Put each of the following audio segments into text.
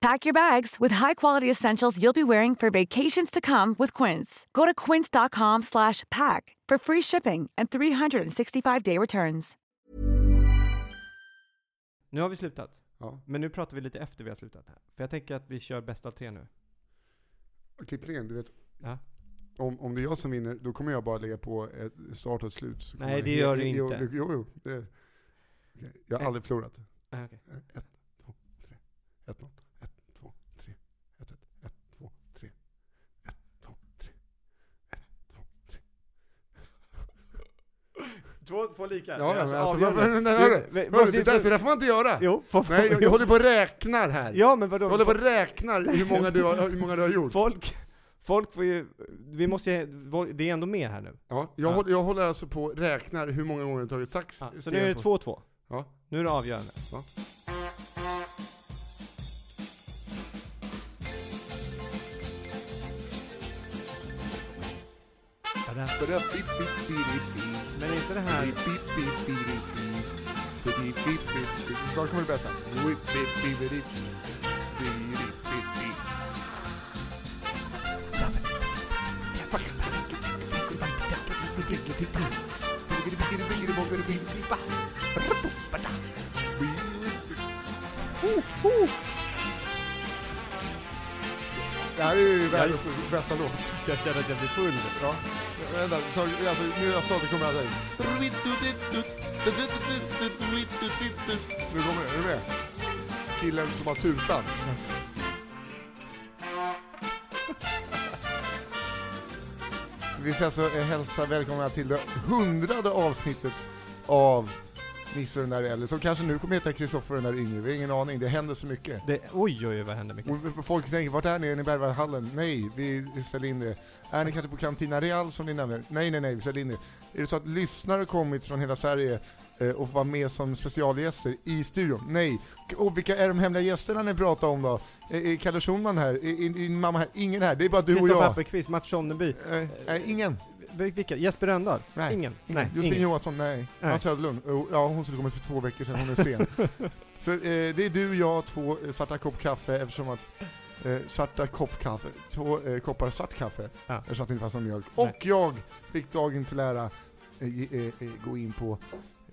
Pack your bags with high-quality essentials you'll be wearing for vacations to come with Quince. Go to quince.com/pack for free shipping and 365-day returns. Nu har vi slutat. Ja. Men nu pratar vi lite efter vi har slutat här. För jag tänker att vi kör bäst av tre nu. Klippningen, du vet. Ja. Om, om det är jag som vinner, då kommer jag bara lägga på ett start och ett slut. Så Nej, det jag- gör du inte. Jo, jo. Det, okej. Jag har aldrig förlorat. Ah, okej. Ett, två, tre. Ett, noll. Ett, två, tre. Ett, ett. Ett, två, tre. Ett, två, tre. Ett, två, tre. Två, två lika. Ja, ja, men alltså, nej, hörru, hörru, måste det där, så där får man inte göra. Jo, får, Nej, jag, jag håller på och räknar här. Ja, men vadå? Jag håller på och räknar hur många du har, hur många du har gjort. Folk, folk får ju, vi måste ju, det är ändå med här nu. Ja, jag, Ja. Håller, jag håller alltså på och räknar hur många gånger du har tagit sax. Ja, så nu är det på- 2-2. Ja. Nu är det avgörande. Ja. Men inte det här... Snart kommer det bästa. Det här är ju världens bästa låt. Jag känner att jag blir full. Ja, vänta, så, alltså, nu jag sa att det kommer alla. Nu kommer det, är du med? Killen som har tutan. Vi ska alltså hälsa välkomna till det hundrade avsnittet av Nisse och den där äldre, som kanske nu kommer heta Kristoffer och den där yngre. Vi har ingen aning, det händer så mycket. Det, oj, oj, vad händer mycket. Och folk tänker, vart är ni? Är ni i Berwaldhallen? Nej, vi ställer in det. Är ni kanske på Cantina Real som ni nämner? Nej, nej, nej, vi ställer in det. Är det så att lyssnare kommit från hela Sverige eh, och vara med som specialgäster i studion? Nej. Och vilka är de hemliga gästerna ni pratar om då? Är, är Kalle Schulman här? Är, är din mamma här? Ingen här, det är bara du och Kristoffer jag. Appelqvist, Mats Sonneby. Eh, nej, ingen. Vilka? Jesper Rönndahl? Nej. Ingen? Nej, Josefin ingen. Johansson, nej. Nej. Söderlund, ja hon skulle kommit för två veckor sedan, hon är sen. så eh, det är du, jag, två eh, svarta kopp kaffe eftersom att eh, svarta kopp kaffe, två eh, koppar svart kaffe Ja. eftersom att det inte fanns någon mjölk. Nej. Och jag fick dagen till ära eh, eh, gå in på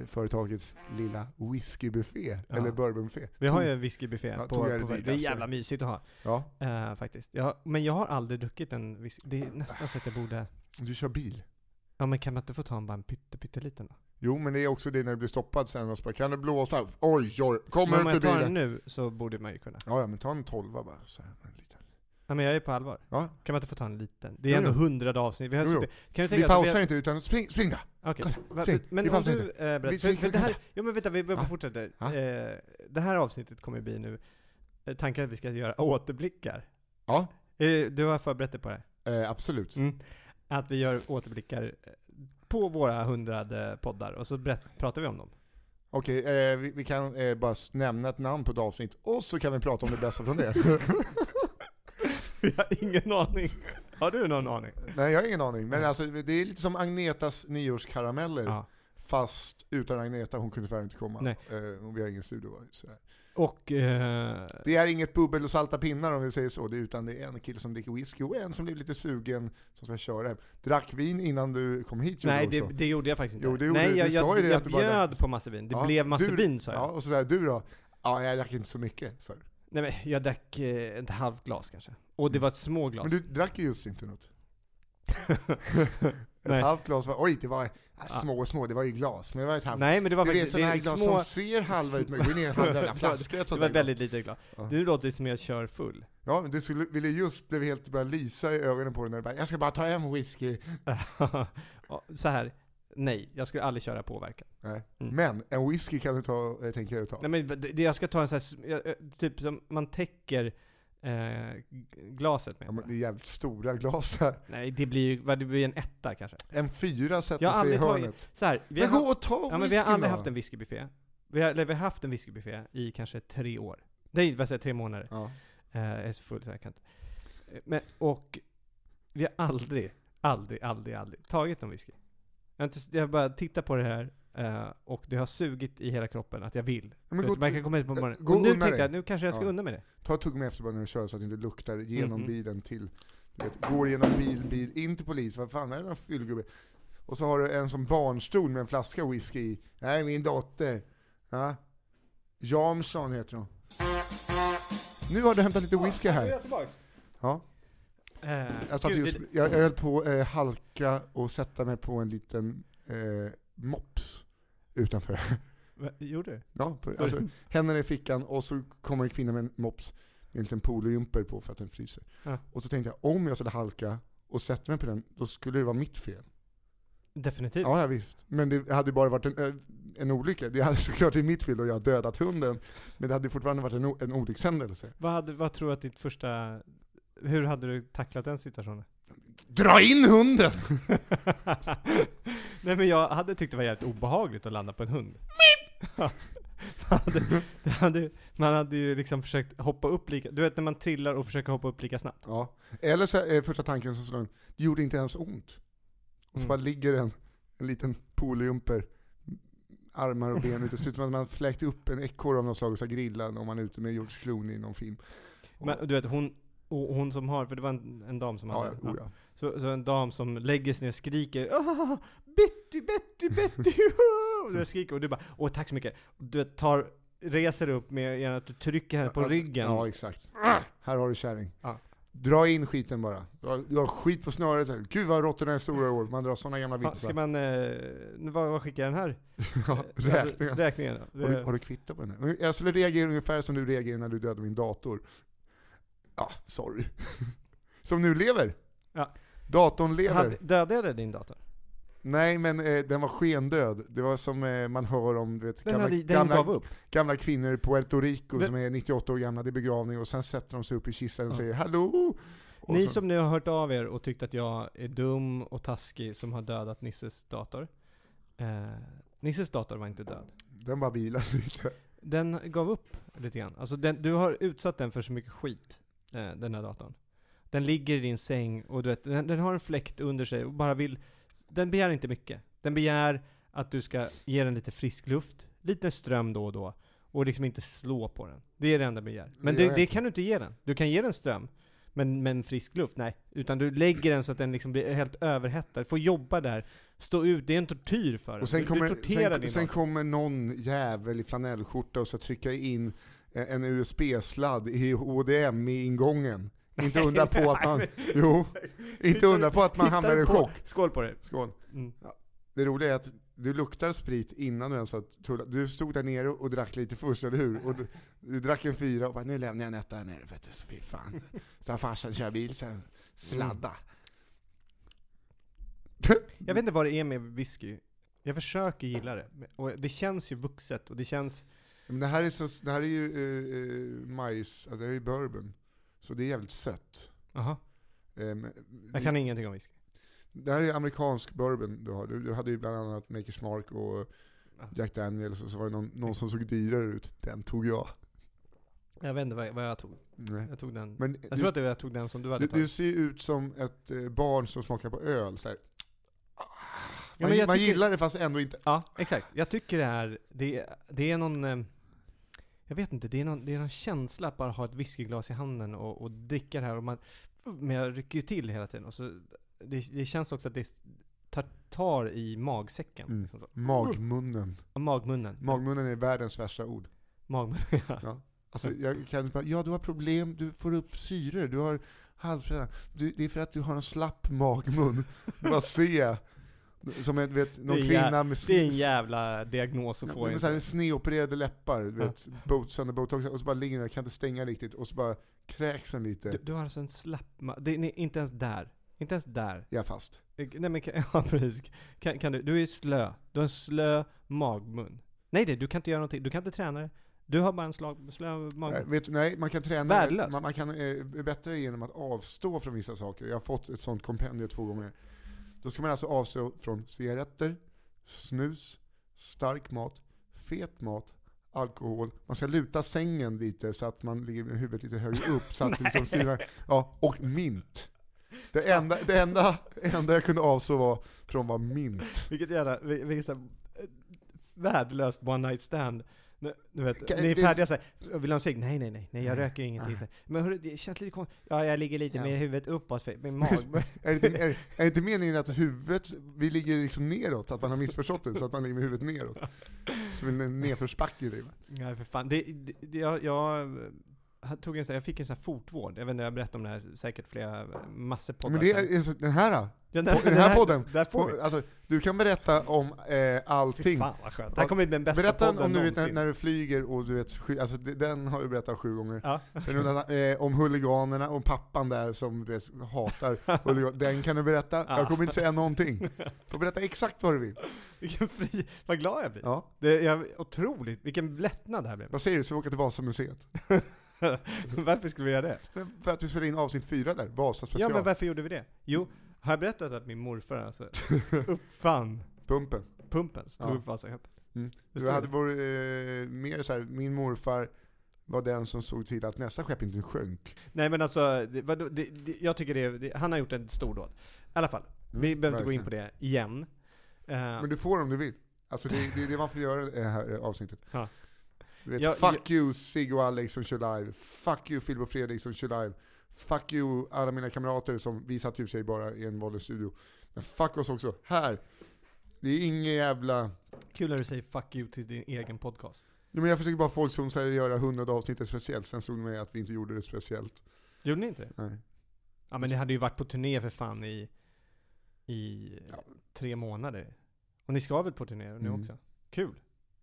företagets lilla whiskybuffé, Ja. eller bourbonbuffé. Vi har ju en whiskybuffé Ja, på, på, det det, det är jävla mysigt att ha. Ja, eh, faktiskt. Jag, men jag har aldrig druckit en whisky. Det är nästan så att jag borde... du kör bil. Ja men kan man inte få ta en bara en pytte, pytteliten då? Jo, men det är också det när du blir stoppad sen och så bara, kan du blåsa? Oj, oj, kommer Men du om inte jag tar bilen? den nu så borde man ju kunna. Ja, ja, men ta en tolva bara. Så här, en liten. Ja men jag är på allvar. Ja, Kan man inte få ta en liten? Det är Jo, ändå jo. hundrade avsnitt. Vi har Jo, jo. kan du vi tänka, alltså, pausar har- inte utan spring, spring då! Okej, spring. men Vi om du inte. äh, Vi- för, vi- för det här, jo men vänta, vi bara Ja. fortsätter. Ja. Eh, det här avsnittet kommer bli nu, eh, tanken att vi ska göra återblickar. Ja, det, du har förberett dig på det? eh, absolut. Mm. Att vi gör återblickar eh, på våra hundrade poddar, och så berätt, pratar vi om dem. Okej, eh, vi, vi kan eh, bara nämna ett namn på ett avsnitt, och så kan vi prata om det bästa från det. Jag har ingen aning. Har du någon aning? Nej, jag har ingen aning. Men alltså, det är lite som Agnetas nyårskarameller, Ja. fast utan Agneta, hon kunde tyvärr inte komma. Nej. Eh, vi har ingen studio. Sådär. Och... Eh, Det är inget bubbel och salta pinnar om vi säger så, det utan det är en kille som dricker whisky och en som blir lite sugen som ska köra hem. Drack vin innan du kom hit nej, du det, det gjorde jag faktiskt inte. Jo, det gjorde nej, du. Du jag, sa jag, det jag att du bara- bjöd på massa vin. Det Ja, blev massa du- vin, sa jag. Ja, och så säger du då? Ja, jag drack inte så mycket, sa du. Nej men jag drack eh, ett halvt glas kanske. Och det var ett små glas. Men du drack ju just inte något. Nej. Ett halvt glas var, oj det var, äh, små och små, det var ju glas, men det var ett halvt. Nej men det var du vet faktiskt sådana här glas små, som ser halva ut, men går ner en halv jävla flaska Det var glas. väldigt litet glas. Ja. Du låter som jag kör full. Ja, men du skulle, ville just, blev helt bara lysa i ögonen på dig när du bara, jag ska bara ta en whisky. Så här. nej, jag skulle aldrig köra påverkan. Nej. Mm. Men en whisky kan du ta, eh, tänker jag ta. Nej men det, jag ska ta en sån här, jag- typ som man täcker eh, glaset med. Ja, men det är jävligt stora glas här. Nej det blir ju, vad, det blir en etta kanske. En fyra sätter sig i aldrig tagit- hörnet. Så här, vi Men har, gå och ta ja, men vi har aldrig haft en whiskybuffé. Vi har, eller vi har haft en whiskybuffé i kanske tre år. Nej, vad säger tre månader. Ja. Eh, jag är så full så jag kan inte. Men, och vi har aldrig, aldrig, aldrig, aldrig tagit någon whisky. Jag har, inte, jag har bara tittat på det här eh, och det har sugit i hela kroppen att jag vill. Men Så gå- man kan komma hit på morgonen. gå och nu tänkte jag, nu kanske jag ska Ja. unna mig det. Ta ett tuggummi efter bara när du kör så att det inte luktar genom Mhm. bilen till, du vet, går genom bil, bil, in till polis, vad fan är det för fyllgubbe? Och så har du en som barnstol med en flaska whisky i. Nej, min dotter. Ja. Jameson heter hon. Nu har du hämtat lite whisky här. Ja. Eh, Jag, satt just, jag, jag höll på att eh, halka och sätta mig på en liten eh, mops utanför. Gjorde du? Ja, på, alltså, händerna i fickan och så kommer en kvinna med en mops med en liten polojumper på för att den fryser. Ja. Och så tänkte jag, om jag skulle halka och sätta mig på den, då skulle det vara mitt fel. Definitivt. Ja, ja visst. Men det hade bara varit en, eh, en olycka. Det hade såklart varit mitt fel och jag har dödat hunden. Men det hade fortfarande varit en, en olyckshändelse. Vad, hade, vad tror du att ditt första... Hur hade du tacklat den situationen? Dra in hunden! Nej men jag hade tyckt det var jävligt obehagligt att landa på en hund. man, hade, det hade, man hade ju liksom försökt hoppa upp lika, du vet när man trillar och försöker hoppa upp lika snabbt. Ja. Eller så är första tanken som slår det gjorde inte ens ont. Och så Mm. bara ligger en, en liten polojumper, armar och ben ute. Ser ut som att man fläkt upp en ekorre av något slag och så grillad om man är ute med George Clooney i någon film. Men du vet hon, hon som har, för det var en, en dam som ja, hade, ja, oh, ja. Så, så en dam som lägger sig ner och skriker "Ah, Betty, Betty, Betty! Och du skriker och du bara Åh tack så mycket. Du tar, reser upp med att du trycker henne på Ja, ryggen. Ja, exakt. Här har du kärring. Ja. Dra in skiten bara. Du har, skit på snöret. här. Gud vad råttorna är stora i år. Man drar sådana gamla vitsar. ska man, eh, vad, vad skickar den här? ja, Eh, räkningar. Alltså, räkningen. Har du, har du kvittat på den här? Jag skulle reagera ungefär som du reagerar när du dödade min dator. Ja, sorry. som nu lever. Ja. Datorn lever. Hade, dödade din dator? Nej men eh, den var skendöd. Det var som eh, man hör om du vet, Den, gamla, hade, den gamla, gamla kvinnor i Puerto Rico Men- som är 98 år gamla, det är begravning och sen sätter de sig upp i kistan och Ja. säger Hallå! Och Ni så, som nu har hört av er och tyckt att jag är dum och taskig som har dödat Nisses dator. Eh, Nisses dator var inte död. Den bara vilar lite. Den gav upp lite grann. Alltså den, du har utsatt den för så mycket skit, eh, den här datorn. Den ligger i din säng och du vet, den, den har en fläkt under sig och bara vill... Den begär inte mycket. Den begär att du ska ge den lite frisk luft, lite ström då och då, och liksom inte slå på den. Det är det enda den begär. Men Det det, kan du inte ge den. Du kan ge den ström, men, men frisk luft, nej. Utan du lägger den så att den liksom blir helt överhettad, får jobba där, stå ut, det är en tortyr för den. Och sen du, kommer, du torterar sen, sen kommer någon jävel i flanellskjorta och ska trycka in eh, en USB-sladd i HDM i ingången. Inte undra på att man, jo, inte undra på att man hamnar i chock. Skål på det. Skål. Mm. Det roliga är att du luktar sprit innan du ens har tullat. Du stod där nere och drack lite först, eller hur? Och du, du drack en fyra och bara, nu lämnar jag en etta här nere, vet du, så fy fan. Så har farsan kör bil sen, sladda. Jag vet inte vad det är med whisky. Jag försöker gilla det. Och det känns ju vuxet och det känns... Men det här är, så, det här är ju eh, eh, majs, alltså det är ju bourbon. Så det är jävligt sött. Aha. Ehm, Jag kan ingenting om whisky. Det här är amerikansk bourbon du har. Du, du hade ju bland annat Makers Mark och Ja. Jack Daniels och så var det någon, någon som såg dyrare ut. Den tog jag. Jag vet inte vad, jag tog. Nej. Jag tog den. Men Jag du, tror att det var jag tog den som du hade du, du tagit. ser ju ut som ett eh, barn som smakar på öl. Så här. Ja, Man, jag man tycker- gillar det fast ändå inte. Ja, exakt. Jag tycker det är, det, det är någon... Jag vet inte, det är någon, det är någon känsla att bara ha ett whiskyglas i handen och, och dricka det här och man... Men jag rycker ju till hela tiden och så... Det, det känns också att det tar, tar i magsäcken. Mm. Liksom. Magmunnen. Och magmunnen. Magmunnen är världens värsta ord. Magmunnen, ja. Ja. Alltså, jag kan bara, ja du har problem, du får upp syre, du har halsbränna. Det är för att du har en slapp magmun. Bara ser jag. Som en, vet, någon kvinna med, Det är en jävla diagnos att Ja, få men så här, sneopererade läppar, du Ja. vet, bot, sönder botox, och så bara ligger den där, kan inte stänga riktigt, och så bara kräks den lite. Du, du har alltså en slapp det ni- inte ens där. Inte ens där. Jag är fast. Eh, Nej men kan, ja, precis. Kan, kan du, du är slö. Du har en slö magmun. Nej det, du kan inte göra någonting. Du kan inte träna det. Du har bara en slag, slö Nej, magmun. vet, nej, man kan träna, man, man kan eh, bättre genom att avstå från vissa saker. Jag har fått ett sånt kompendium två gånger. Då ska man alltså avstå från cigaretter, snus, stark mat, fet mat, alkohol. Man ska luta sängen lite så att man ligger med huvudet lite högre upp. Så att liksom styr, ja, och mint. Det enda, det enda, enda jag kunde avstå var från var mint. Vilket jävla, vil- vilket såhär, eh, värdelöst one night stand. Du vet, Kan- ni är färdiga såhär, vill du ha en cigg? Nej nej nej, nej jag röker ingenting. Nej. Här, Men hörru, det känns lite konstigt. Ja jag ligger lite Ja. med huvudet uppåt för min mag... Är det, inte, är, är det inte meningen att huvudet, vi ligger liksom neråt, att man har missförstått det, så att man ligger med huvudet neråt? Som en nedförsbacke i det. Nej för fan. Det, det, jag, jag eh, tog en sån, jag fick en sån här fotvård. Jag vet inte, jag berättade om det här säkert flera, eh, massor poddar Men det är, den här då? Ja, på- den här podden, Där får vi. Alltså, du kan berätta om eh, Fy allting. fan vad skönt. Det här kommer bli den bästa Berätta podden om du vet, när, när du flyger och du vet, sky- alltså, den har du berättat sju gånger. Ja. Sen den, eh, om huliganerna och pappan där som du vet, hatar huligan, den kan du berätta. Ja. Jag kommer inte säga någonting. Får berätta exakt vad du vill. Vilken fri, vad glad jag blir. Ja. Det är otroligt, vilken lättnad det här blev. Vad säger du, så vi åker till Vasamuseet? varför skulle vi göra det? För att vi spelade in avsnitt fyra där, Vasa Ja special. men varför gjorde vi det? Jo, har jag berättat att min morfar alltså uppfann Pumpen. pumpen? Stod Ja. upp Vasaskeppet. Mm. Det står hade det. varit eh, mer så här, min morfar var den som såg till att nästa skepp inte sjönk. Nej men alltså, det, vadå, det, det, jag tycker det, det, han har gjort en stor dåd. I alla fall, vi Mm, behöver inte gå in verkligen. på det igen. Eh, Men du får om du vill. Alltså det, det är det man får göra i det här avsnittet. Ja. Du vet, Jag- fuck you Sigge och Alex som kör live. Fuck you Filip och Fredrik som kör live. Fuck you alla mina kamrater som, vi satt i och för sig bara i en vanlig studio. Men fuck oss också. Här! Det är ingen jävla... Kul när du säger 'fuck you' till din egen podcast. Jo, men jag försöker bara folk som säger göra hundrade avsnittet speciellt, sen slog det mig att vi inte gjorde det speciellt. Gjorde ni inte? Nej. Ja men ni hade ju varit på turné för fan i, i Ja. tre månader. Och ni ska väl på turné nu Mm. också? Kul!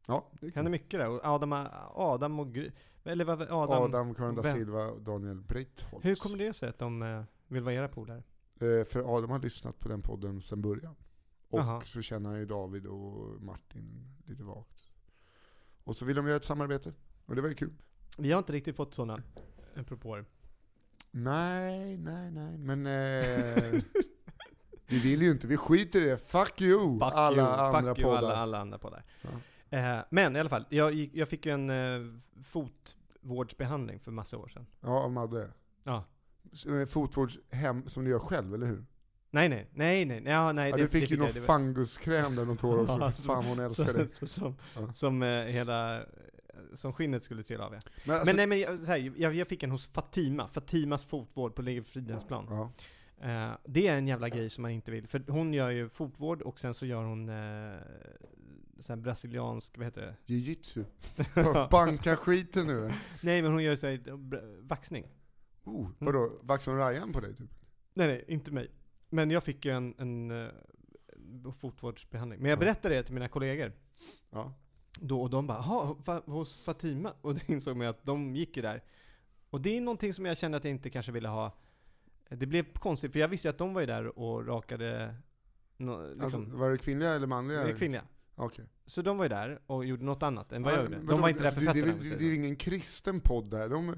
Ja, det händer mycket där. Och Adam, Adam och Gry, eller vad, Adam, Adam, Karin da? Silva och Daniel Breitholtz. Hur kommer det sig att de eh, vill vara era polare? Eh, för Adam har lyssnat på den podden sedan början. Och Jaha. så känner han ju David och Martin lite vagt. Och så vill de göra ett samarbete. Och det var ju kul. Vi har inte riktigt fått sådana propåer. Nej, nej, nej. Men eh, vi vill ju inte. Vi skiter i det. Fuck you! Fuck alla you, andra fuck you, alla, alla andra poddar. Ja. Eh, men i alla fall, jag, gick, jag fick ju en eh, fotvårdsbehandling för massa år sedan. Ja, av Madde. Ja. Så, eh, Fotvårdshem som du gör själv, eller hur? Nej nej, nej nej, ja, nej Ja, det, du fick det ju någon jag, det var- funguskräm där något år också. Ja, För Fan hon älskar det. så, som, Ja. som eh, hela, som skinnet skulle trilla av ja. Men, alltså, Men nej men jag, så här, jag, jag fick en hos Fatima, Fatimas fotvård på Lille Fridhemsplan. ja. Eh, det är en jävla grej som man inte vill, för hon gör ju fotvård och sen så gör hon eh, här brasiliansk, vad heter det? Jiu-jitsu. Banka skiten nu. Nej men hon gör br- vaxning. Oh, vadå? Vaxade hon Ryan på dig typ? Nej nej, inte mig. Men jag fick ju en, en uh, fotvårdsbehandling. Men jag Ja. berättade det till mina kollegor. Ja. Då, och de bara "Jaha, fa- hos Fatima? Och då insåg man att de gick ju där. Och det är någonting som jag kände att jag inte kanske ville ha. Det blev konstigt, för jag visste ju att de var ju där och rakade, no, liksom, Alltså, var det kvinnliga eller manliga? det är kvinnliga. Okej. Så de var ju där och gjorde något annat än vad Ja, jag gjorde. De var inte där alltså, för det, det, fötterna. väl- det, säger är ingen kristen podd där. De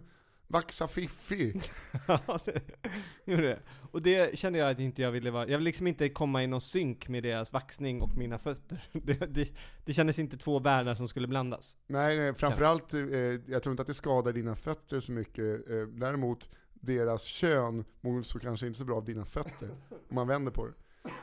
vaxar fiffi. Ja, det gjorde det. Och det kände jag att inte jag ville vara, jag vill liksom inte komma i någon synk med deras vaxning och mina fötter. Det, det, det kändes inte två världar som skulle blandas. Nej, nej framförallt, eh, jag tror inte att det skadar dina fötter så mycket. Eh, däremot, deras kön mår så kanske inte så bra av dina fötter. Om man vänder på det.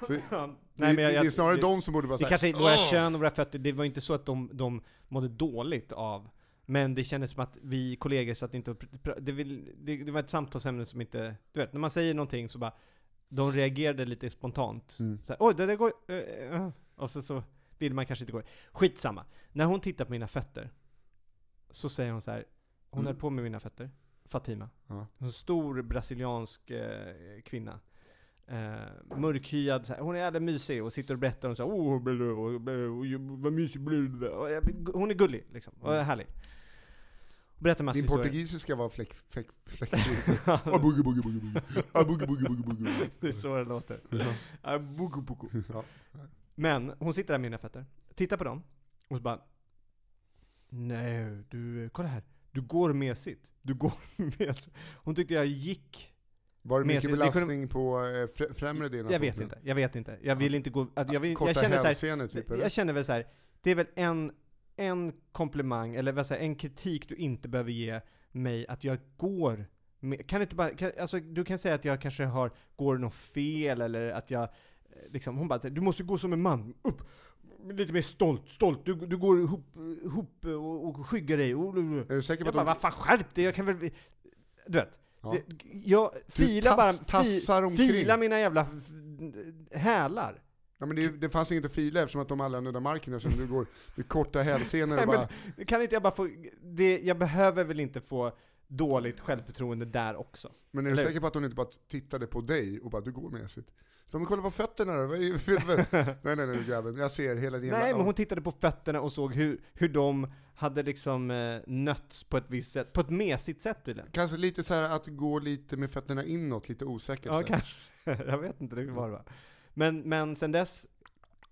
Så, Nej, det, men jag- det, det är snarare det- de som borde vara Det såhär, kanske inte våra "Åh!" kön och våra fötter, det var inte så att de, de mådde dåligt av men det kändes som att vi kollegor satt inte och det, vill, det, det var ett samtalsämne som inte, du vet, när man säger någonting så bara De reagerade lite spontant. Mm. Så här, Oj, det där går... eh." och så, så vill man kanske inte gå. Skitsamma. När hon tittar på mina fötter, så säger hon så här. Hon Mm. höll på med mina fötter. Fatima. Ja. En stor brasiliansk eh, kvinna. Eh, mörkhyad, så här. hon är jävla mysig och sitter och berättar om så här, oh, blö, blö, blö, vad mysig, blö. Och Hon är gullig liksom, och Mm. härlig. Och berättar massa Din historier. portugisiska var fläck, fläck, fläckfri. Ah, boogie, boogie, boogie, boogie. Ah, boogie, boogie, boogie, boogie. det är så det låter. Ah, buku, buku. Ja. Men hon sitter där med mina fötter, tittar på dem, och så bara Nej, du, kolla här. Du går mesigt. Du går mesigt. Hon tyckte jag gick Var det mycket det kunde- belastning på eh, fr- främre delen av Jag vet inte, jag vet inte. Jag vill inte gå... Att jag, vill, Korta jag känner hälsenor typ eller? Jag känner väl så här. det är väl en, en komplimang, eller vad säger en kritik du inte behöver ge mig att jag går med, kan du inte bara, kan, alltså du kan säga att jag kanske har, går något fel eller att jag, eh, liksom, hon bara du måste gå som en man, upp, lite mer stolt, stolt, du, du går ihop, ihop och, och skyggar dig. Är du säker på jag bara, att vad fan skärp dig, jag kan väl, du vet. Ja. Det, jag filar tass- bara, tassar omkring. filar mina jävla hälar. Ja, men det, det fanns inget att fila eftersom att de alla nuddar marken eftersom du går med korta hälsenor och bara... men kan inte jag bara få, det, jag behöver väl inte få dåligt självförtroende där också? Men är du Eller- säker på att hon inte bara tittade på dig och bara du går mesigt? Så men kolla på fötterna då, Nej nej nej grabben, jag ser hela din Nej, jävla- men hon tittade på fötterna och såg hur, hur de hade liksom eh, nötts på ett visst sätt, på ett mesigt sätt tydligen. Kanske lite så här att gå lite med fötterna inåt, lite osäkert Ja, kanske. jag vet inte riktigt vad det var. Men, men sen dess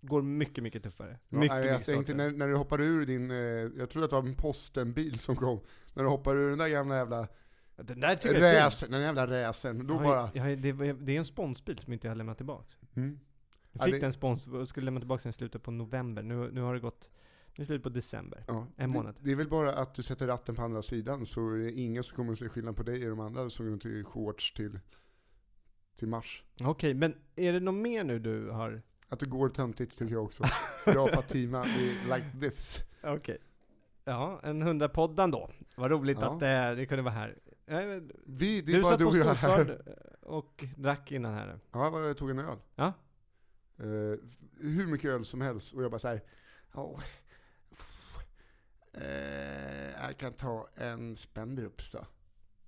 går mycket, mycket tuffare. Ja, mycket, nej, jag mycket tänkte när, när du hoppar ur din, eh, jag trodde att det var en postenbil som kom, när du hoppar ur den där gamla jävla Den där tycker räsen, den jävla räsen, då Jag bara... jag det, det är en sponsbil som inte jag har lämnat tillbaka. Mm. Jag Ja, fick det- den spons och skulle lämna tillbaka den i slutet på november. Nu, nu har det gått, nu är slut på december. Ja. En månad. Det, det är väl bara att du sätter ratten på andra sidan så är det ingen som kommer att se skillnad på dig och de andra som går runt i shorts till, till mars. Okej, men är det något mer nu du har? Att du går töntigt tycker jag också. Jag och Fatima, we like this. Okej. Ja, en hundrapoddan då. Vad roligt Ja. att det, det kunde vara här. Eh, Vi, det är Du bara satt på Storstad här. och drack innan här. Ja, jag tog en öl. Ja. Eh, hur mycket öl som helst och jag bara såhär, oh, eh, jag kan ta en Spendrups då.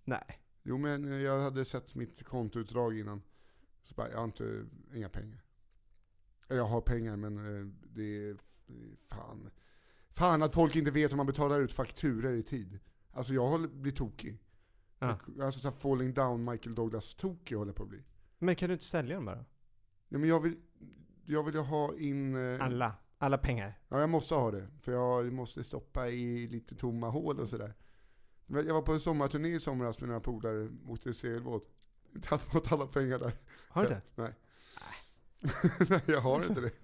Nej. Jo men jag hade sett mitt kontoutdrag innan. Så bara, jag har inte, inga pengar. Jag har pengar men eh, det är fan. Fan att folk inte vet hur man betalar ut fakturer i tid. Alltså jag håller, blir tokig. Ja. Alltså så här falling down Michael Douglas tokig håller jag på att bli. Men kan du inte sälja dem bara? Ja, men jag vill, jag vill ha in... eh, Alla. Alla pengar. Ja, jag måste ha det. För jag måste stoppa i lite tomma hål och sådär. Jag var på en sommarturné i somras med några polare, åkte segelbåt. Jag har fått alla pengar där. Har du inte? Nej. Nej, jag har inte det.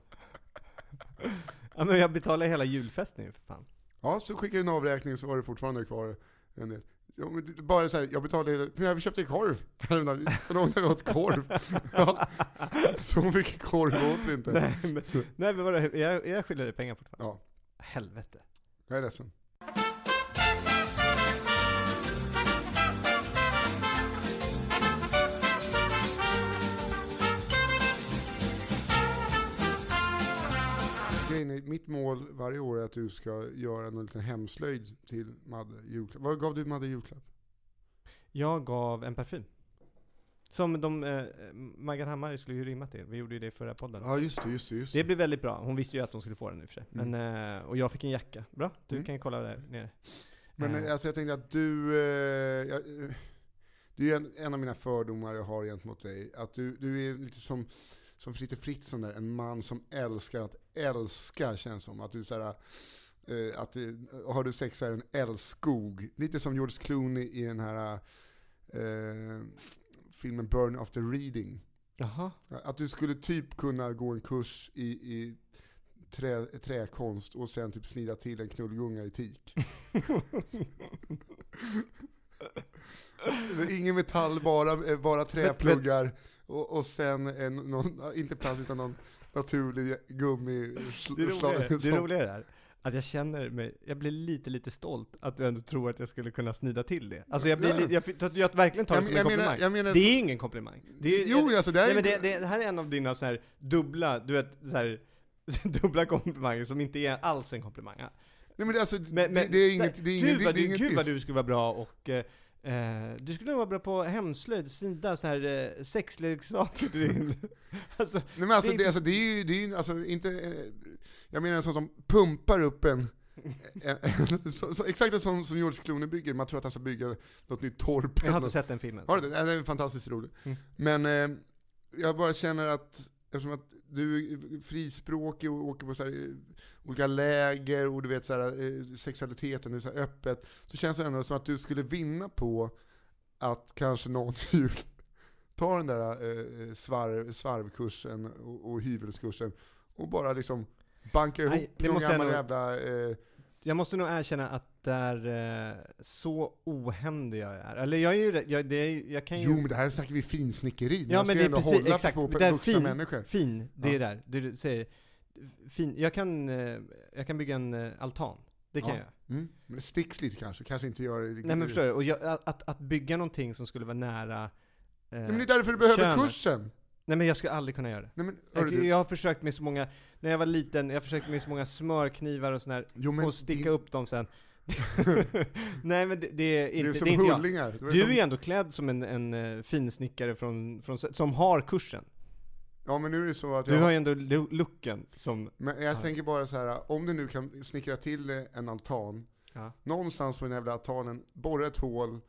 Ja men jag betalar hela julfesten ju för fan. Ja, så skickade jag en avräkning så var det fortfarande kvar en del. Ja, men bara såhär, jag betalade, men jag köpte korv häromdagen. Någon åt korv. Ja, så mycket korv åt vi inte. Nej men, nej, men vadå, jag, jag skyller dig pengar fortfarande. Ja, Helvete. jag är ledsen. Grejen är, mitt mål varje år är att du ska göra en liten hemslöjd till Madde julklapp. Vad gav du Madde julklapp? Jag gav en parfym. Som de, eh, Maggan Hammar skulle ju rimma till. Vi gjorde ju det i förra podden. Ja just det, just det, just Det det. blev väldigt bra. Hon visste ju att hon skulle få den i och för sig. Mm. Men, eh, och jag fick en jacka. Bra, du Mm. kan ju kolla där nere. Men Eh, eh, alltså jag tänkte att du, eh, jag, eh, det är en, en av mina fördomar jag har gentemot dig. Att du, du är lite som, som Fritte Fritzson där, en man som älskar att älska känns som. Att du såhär, eh, att eh, har du sex så är det en älskog. Lite som George Clooney i den här eh, filmen Burn After Reading. Jaha. Att du skulle typ kunna gå en kurs i, i trä, träkonst och sen typ snida till en knullgunga i teak. Ingen metall, bara, eh, bara träpluggar och, och sen en, någon, inte plast utan någon naturlig gummi Det roliga, det roliga är att jag känner mig, jag blir lite lite stolt att du ändå tror att jag skulle kunna snida till det. Alltså jag blir Ja. jag, jag, jag verkligen tar det som en komplimang. menar, det är ingen komplimang. Det är, jo alltså det är Nej, men inte- det, det, det här är en av dina så här dubbla, du vet, så här, dubbla komplimanger som inte är alls en komplimang. nej, men det, alltså, Men, men, det, är inget, det är inget, det är inget gud vad du skulle vara bra och eh, du skulle nog vara bra på hemslöjd, snida sån här eh, sexleksaker till din... alltså, Nej men alltså Det- det, alltså, det är ju, det är ju alltså inte, eh, jag menar en sån som pumpar upp en, så, så, exakt en sån som George Clooney bygger, man tror att han ska bygga något nytt torp jag har inte sett den filmen. Har du det? Nej, Den är fantastiskt rolig. Mm. Men eh, jag bara känner att, eftersom att du är frispråkig och åker på så eh, olika läger och du vet så här, eh, sexualiteten är så öppet, så känns det ändå som att du skulle vinna på att kanske någon jul tar den där eh, svarv, svarvkursen och, och hyvelskursen och bara liksom banka ihop Nej, någon gammal nog- jävla... Eh, Jag måste nog erkänna att där, eh, så ohändig jag är. Eller jag är ju jag, det är, jag kan ju... jo men det här snackar vi finsnickeri, Ja, man ska men det är ändå precis- hålla exakt, för två där vuxna fin- människor. Fin, det är Ja. där. Du säger, fin. Jag kan, eh, jag kan bygga en eh, altan. Det kan Ja. jag. Mm. Men det sticks lite kanske, kanske inte gör det. Nej men förstår du? Och jag, att, att, bygga någonting som skulle vara nära... Eh, men det är därför du behöver könet. kursen! Nej men jag skulle aldrig kunna göra det. Nej, men, Jag, du, jag har försökt med så många, när jag var liten, jag försökte med så många smörknivar och sån här, jo, och sticka din- upp dem sen. Nej men det, det är Det är inte, som det är inte jag. hullingar. Var Du är ju ändå klädd som en, en eh, finsnickare från, från, som har kursen. Ja men nu är det så att Du jag... har ju ändå looken som... Men jag Ja. tänker bara så här, om du nu kan snickra till en altan, Ja. någonstans på den jävla altanen, borra ett hål,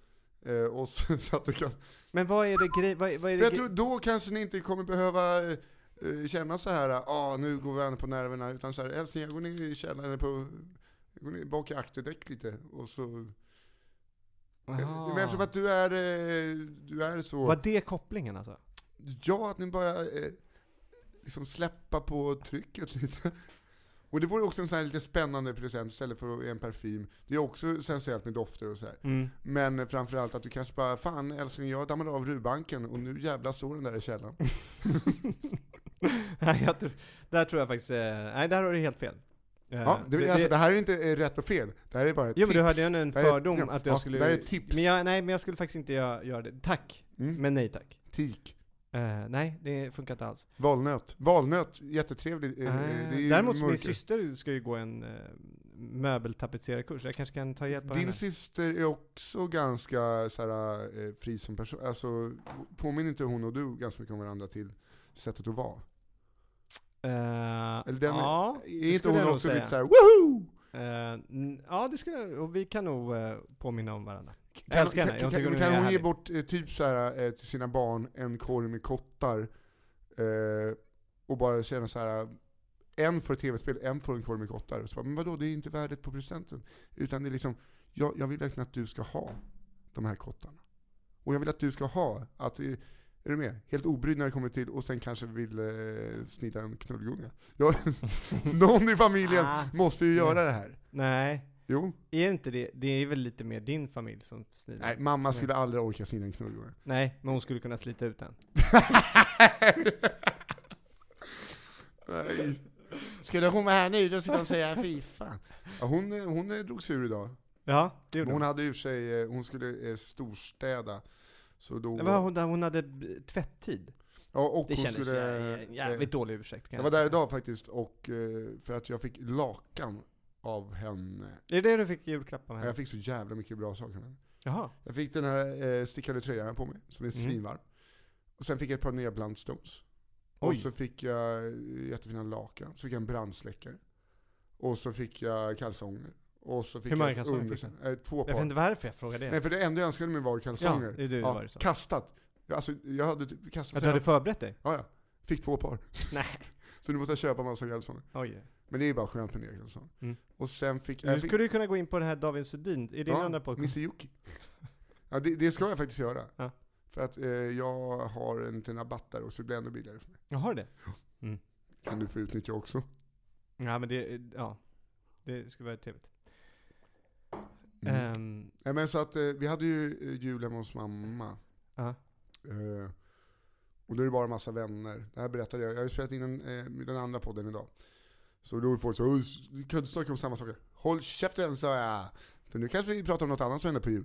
eh, och så, så att du kan... Men vad är det grej, vad, vad är det jag tror då kanske ni inte kommer behöva eh, känna så här, ah nu går vi på nerverna, utan så här, älskling jag går ner i källaren på, jag går ner bak i akterdäck lite, och så... Aha. Men eftersom att du är, eh, du är så... Var det kopplingen alltså? Ja, att ni bara eh, liksom släppa på trycket lite. Och det vore också en sån här lite spännande present istället för en parfym. Det är också sensuellt med dofter och så här. Mm. Men framförallt att du kanske bara, fan älskling jag dammade av rurbanken och nu jävla står den där i källaren. nej, jag tror, där tror jag faktiskt, eh, nej där har du helt fel. Eh, Ja, det, alltså, det här är inte eh, rätt och fel, det här är bara ett Jo men tips. du hade ju en är- fördom ja, att jag ja, skulle... Det här är tips. Men jag, nej men jag skulle faktiskt inte göra, göra det. Tack, Mm. men nej tack. Tik. Eh, nej, det funkar inte alls. Valnöt. Valnöt, är ju Däremot min mörker. syster ska ju gå en uh, möbeltapetserarkurs, jag kanske kan ta hjälp av Din henne. syster är också ganska så här, fri som person. Alltså, påminner inte hon och du ganska mycket om varandra till sättet att vara? Eh, Eller den, ja, är inte hon jag också lite såhär woho? N- ja, det skulle jag, och vi kan nog eh, påminna om varandra. Jag Kan, älskar kan, henne, jag kan, tycker kan, hon hon ge bort eh, typ så här, eh, till sina barn en korg med kottar eh, och bara känna så här. En ett tv-spel, en får en korg med kottar. Och så bara, men vadå, det är inte värdet på presenten. Utan det är liksom, jag, jag vill verkligen att du ska ha de här kottarna. Och jag vill att du ska ha, att, är du med? Helt obrydd när det kommer till, och sen kanske vill eh, snida en knullgunga. Jag, någon i familjen Ah. måste ju göra det här. Nej, Jo. är inte det, det är väl lite mer din familj som snider? Nej, mamma skulle aldrig orka snida en knullgunga. Nej, men hon skulle kunna slita ut den. Nej. Skulle hon vara här nu, då skulle hon säga fy fan. Ja, hon, hon drog sig ur idag. Ja, det gjorde Hon hon. hade ur sig, eh, hon skulle eh, storstäda. Så då, var hon, hon hade tvätttid. ja, och Det hon kändes skulle, en jävligt eh, dålig ursäkt. Jag var där idag faktiskt, och eh, för att jag fick lakan av henne. Är det det du fick i julklapp av henne? Jag fick så jävla mycket bra saker av henne. Jaha. Jag fick den här eh, stickade tröjan på mig, som är Mm. svinvarm. Och sen fick jag ett par nya Bluntstones. Oj. Och så fick jag jättefina lakan, så fick jag en brandsläckare. Och så fick jag kalsonger. Och så fick Hur många kalsonger fick eh, Två Jag vet par. inte varför jag frågade det. Nej för det enda jag önskade mig var kalsonger. Ja, det är du, var det så. kastat. Jag, alltså, jag hade typ kastat Att du hade förberett dig? Ja, ja. Fick två par. Nej. Så nu måste jag köpa massa kalsonger. Oj. Men det är bara skönt med nya kalsonger. Mm. Och sen fick Nu. Fick, skulle du kunna gå in på det här David Sundin, är din andra podcast? Missy Yuki. Ja, det, det ska jag faktiskt göra. Ja. För att eh, jag har en liten rabatt där och så blir det ändå billigare för mig. Jag har det? Kan du få utnyttja också. Ja men det, ja. Det skulle vara trevligt. Mm. Ehm, Nej men så att eh, vi hade ju eh, jul hemma hos mamma. ja. Eh, och då är det bara en massa vänner. Det här berättade jag, jag har ju spelat in en, eh, den andra podden idag. Så då är folk så "Oj, du kan inte snacka om samma saker. Håll käften sa jag! För nu kanske vi pratar om något annat som händer på jul.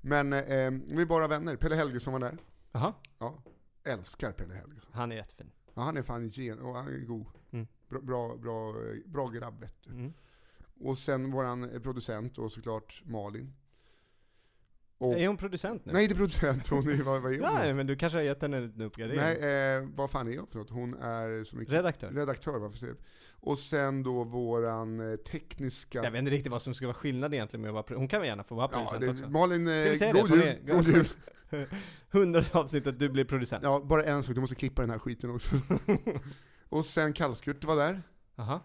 Men eh, vi är bara vänner. Pelle Helgesson var där. Jaha. Ja, älskar Pelle Helgesson. Han är jättefin. Ja, han är fan gen och han är god. Mm. Bra, bra, bra, bra grabb vet du. Mm. Och sen våran eh, producent och såklart Malin. Och, Är hon producent nu? nej, är producent, hon är, vad, vad är hon? Nej, men du kanske har gett henne en uppgradering? Nej, eh, vad fan är hon för något? Hon är så mycket Redaktör? redaktör, varför säger? Och sen då våran eh, tekniska... Jag vet inte riktigt vad som ska vara skillnad egentligen med att vara pro- Hon kan väl gärna få vara ja, producent det, också? Malin, eh, god jul! God jul! Hundrade avsnittet, du blir producent? Ja, bara en sak, du måste klippa den här skiten också. och sen Kallskurt var där. Aha.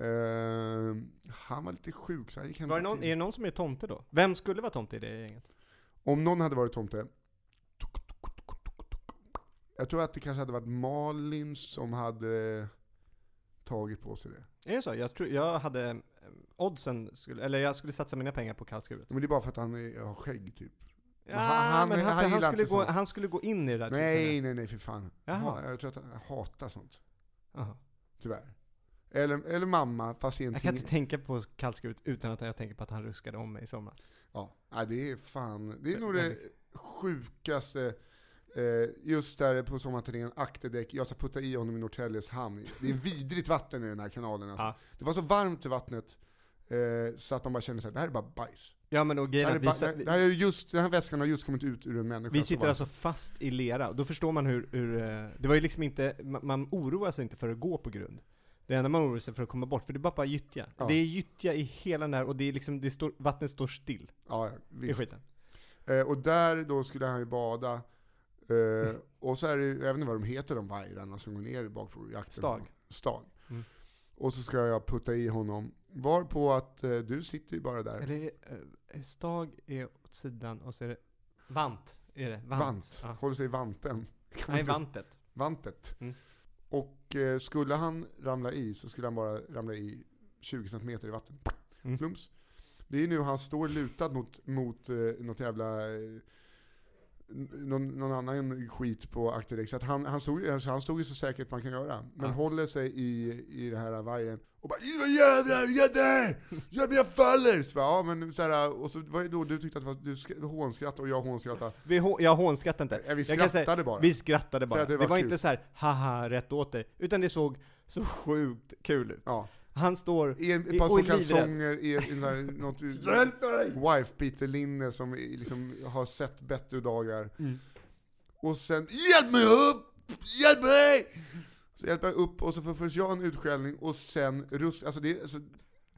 Eh, han var lite sjuk så han gick hem Var det någon, är det någon som är tomte då? Vem skulle vara tomte i det gänget? Om någon hade varit tomte, jag tror att det kanske hade varit Malin som hade tagit på sig det. Är det så? Jag, tror, jag hade eh, oddsen, skulle, eller jag skulle satsa mina pengar på kallskuret. Men det är bara för att han är, har skägg typ. Ja, han- men han, han han, gillar skulle inte gå, sånt. han skulle gå in i det där Nej, nej, nej för fan. Jaha. Ha, jag tror att han hatar sånt, Aha. tyvärr. Eller, eller mamma, fast Jag kan egentligen... inte tänka på kallskuret utan att jag tänker på att han ruskade om mig i somras. Ja, nej, det är fan, det är nog det sjukaste, eh, just där på sommarturnén, akterdäck, jag ska putta i honom i Norrtäljes hamn. Det är vidrigt vatten i den här kanalen alltså. Ja. Det var så varmt i vattnet, eh, så att man bara kände såhär, det här är bara bajs. Ja men och Det grejen här är är att bara, vi, det här är just, den här väskan har just kommit ut ur en människa. vi sitter alltså fast i lera, då förstår man hur, hur eh, det var ju liksom inte, man oroar sig inte för att gå på grund. Det enda man oroar sig för att komma bort, för det är bara, bara gyttja. Ja. Det är gyttja i hela den här, och det är liksom, det står, vattnet står still Ja, ja, i visst. skiten. Eh, och där då skulle han ju bada, eh, och så är det, jag vet inte vad de heter de vajrarna som går ner bak på jakten. Stag. Stag. Mm. Och så ska jag putta i honom, var på att eh, du sitter ju bara där. Eller eh, stag är åt sidan, och så är det vant, är det? Vant. Vant. Ja. Håller sig i vanten. Nej, vantet. Vantet. Mm. Och eh, skulle han ramla i så skulle han bara ramla i 20 cm i vatten. Mm. Plums. Det är nu han står lutad mot, mot eh, något jävla eh, någon, någon annan skit på akterdäck. Så han, han, stod, alltså han stod ju så säkert man kan göra. Men Ja. håller sig i, i det här vajern och bara "Ja, jävlar, jag där! Jag, jag faller! Så bara, ja, men så här, och så var det då du tyckte att det var, du sk- hånskrattade och jag hånskrattade. Vi, hå- jag hånskrattar inte. Ja, vi kan säga- skrattade bara. Vi skrattade bara. Det det var, var kul. inte så här, haha, rätt åt dig. Utan det såg så sjukt kul ut. Ja. Han står, I en, ett par små kalsonger, i i något wife-beater-linne som liksom har sett bättre dagar. Mm. Och sen 'Hjälp mig upp! Hjälp mig!' Så hjälper jag upp och så får först jag en utskällning och sen rusk, alltså det, alltså,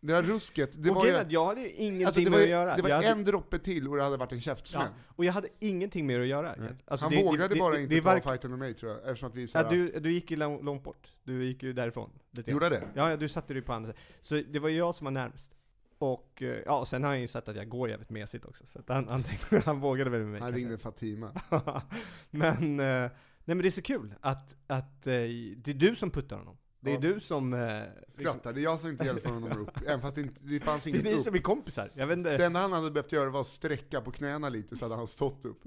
det där rusket, det och var ju... jag hade ingenting Alltså med var, att ju- göra. det var jag hade, en droppe till och det hade varit en käftsmäll. ja, och jag hade ingenting med att göra. Alltså, Han det- vågade det, bara det, inte det, ta vark- fighten med mig tror jag, eftersom att vi ja, du, du gick ju lång- långt bort. Du gick ju därifrån. lite. Gjorde det? Ja, du satte dig på andra sidan. Så det var jag som var närmst. Och eh, ja, sen har han ju sett att jag går jävligt mesigt också. Så att han, han, han vågade väl med mig Han kanske. ringde Fatima. men, eh, nej men det är så kul att, att eh, det är du som puttar honom. Det är Ja. du som... Eh, liksom, Skrattar, det är jag som inte hjälper honom upp, även fast det, inte, det fanns det är inget ni upp. som är kompisar. Jag vet inte. Det enda han hade behövt göra var att sträcka på knäna lite så hade han stått upp.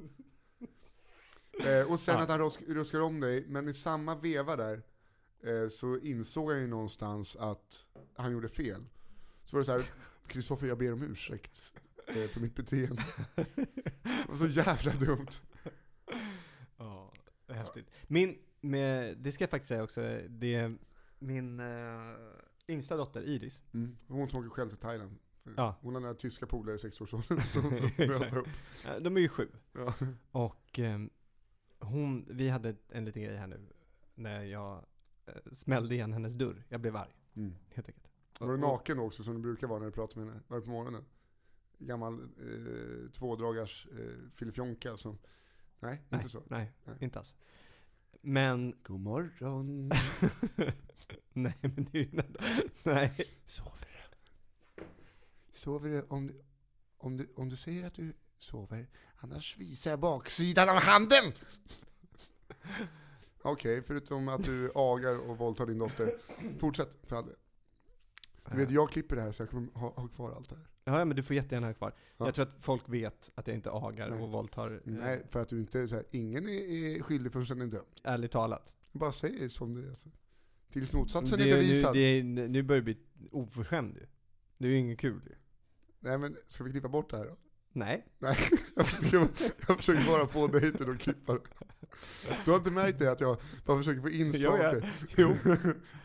Eh, och sen Ja. att han rusk, ruskar om dig, men i samma veva där eh, så insåg han ju någonstans att han gjorde fel. Så var det så här, Kristoffer jag ber om ursäkt eh, för mitt beteende. Det var så jävla dumt. Ja, häftigt. Min, med, det ska jag faktiskt säga också, det är min eh, yngsta dotter Iris. Mm. Hon som åker själv till Thailand. Ja. Hon har några tyska polare i sexårsåldern som möter upp. Eh, De är ju sju. Ja. Och ehm, hon, vi hade en liten grej här nu, när jag eh, smällde igen hennes dörr. Jag blev arg, Mm. helt enkelt. Var du naken också som du brukar vara när du pratar med henne? Var det på morgonen? Gammal eh, tvådragars eh, filifjonka som... Nej, Nej, inte så. nej, Nej. inte alls. Men, God morgon. nej men det är ju, nej. Sover du? Sover du om du, om du, om du säger att du sover, annars visar jag baksidan av handen! Okej, förutom att du agar och våldtar din dotter. Fortsätt för all. Du vet, jag klipper det här så jag kommer ha, ha kvar allt det här. Ja men du får jättegärna ha kvar. Ja. Jag tror att folk vet att jag inte agar Nej. och våldtar, eh, Nej, för att du inte är så här, ingen är, är skyldig förrän den är dömd. ärligt talat. Jag bara säger som det är. Alltså. Tills motsatsen det, är nu, bevisad. det, är- nu börjar det bli oförskämd ju. Det är ju inget kul ju. Nej men, ska vi klippa bort det här då? Nej. Nej, jag försöker, jag försöker bara få dig till att klippa det. Du har inte märkt det att jag bara försöker få in Jo, ja. saker? Jo.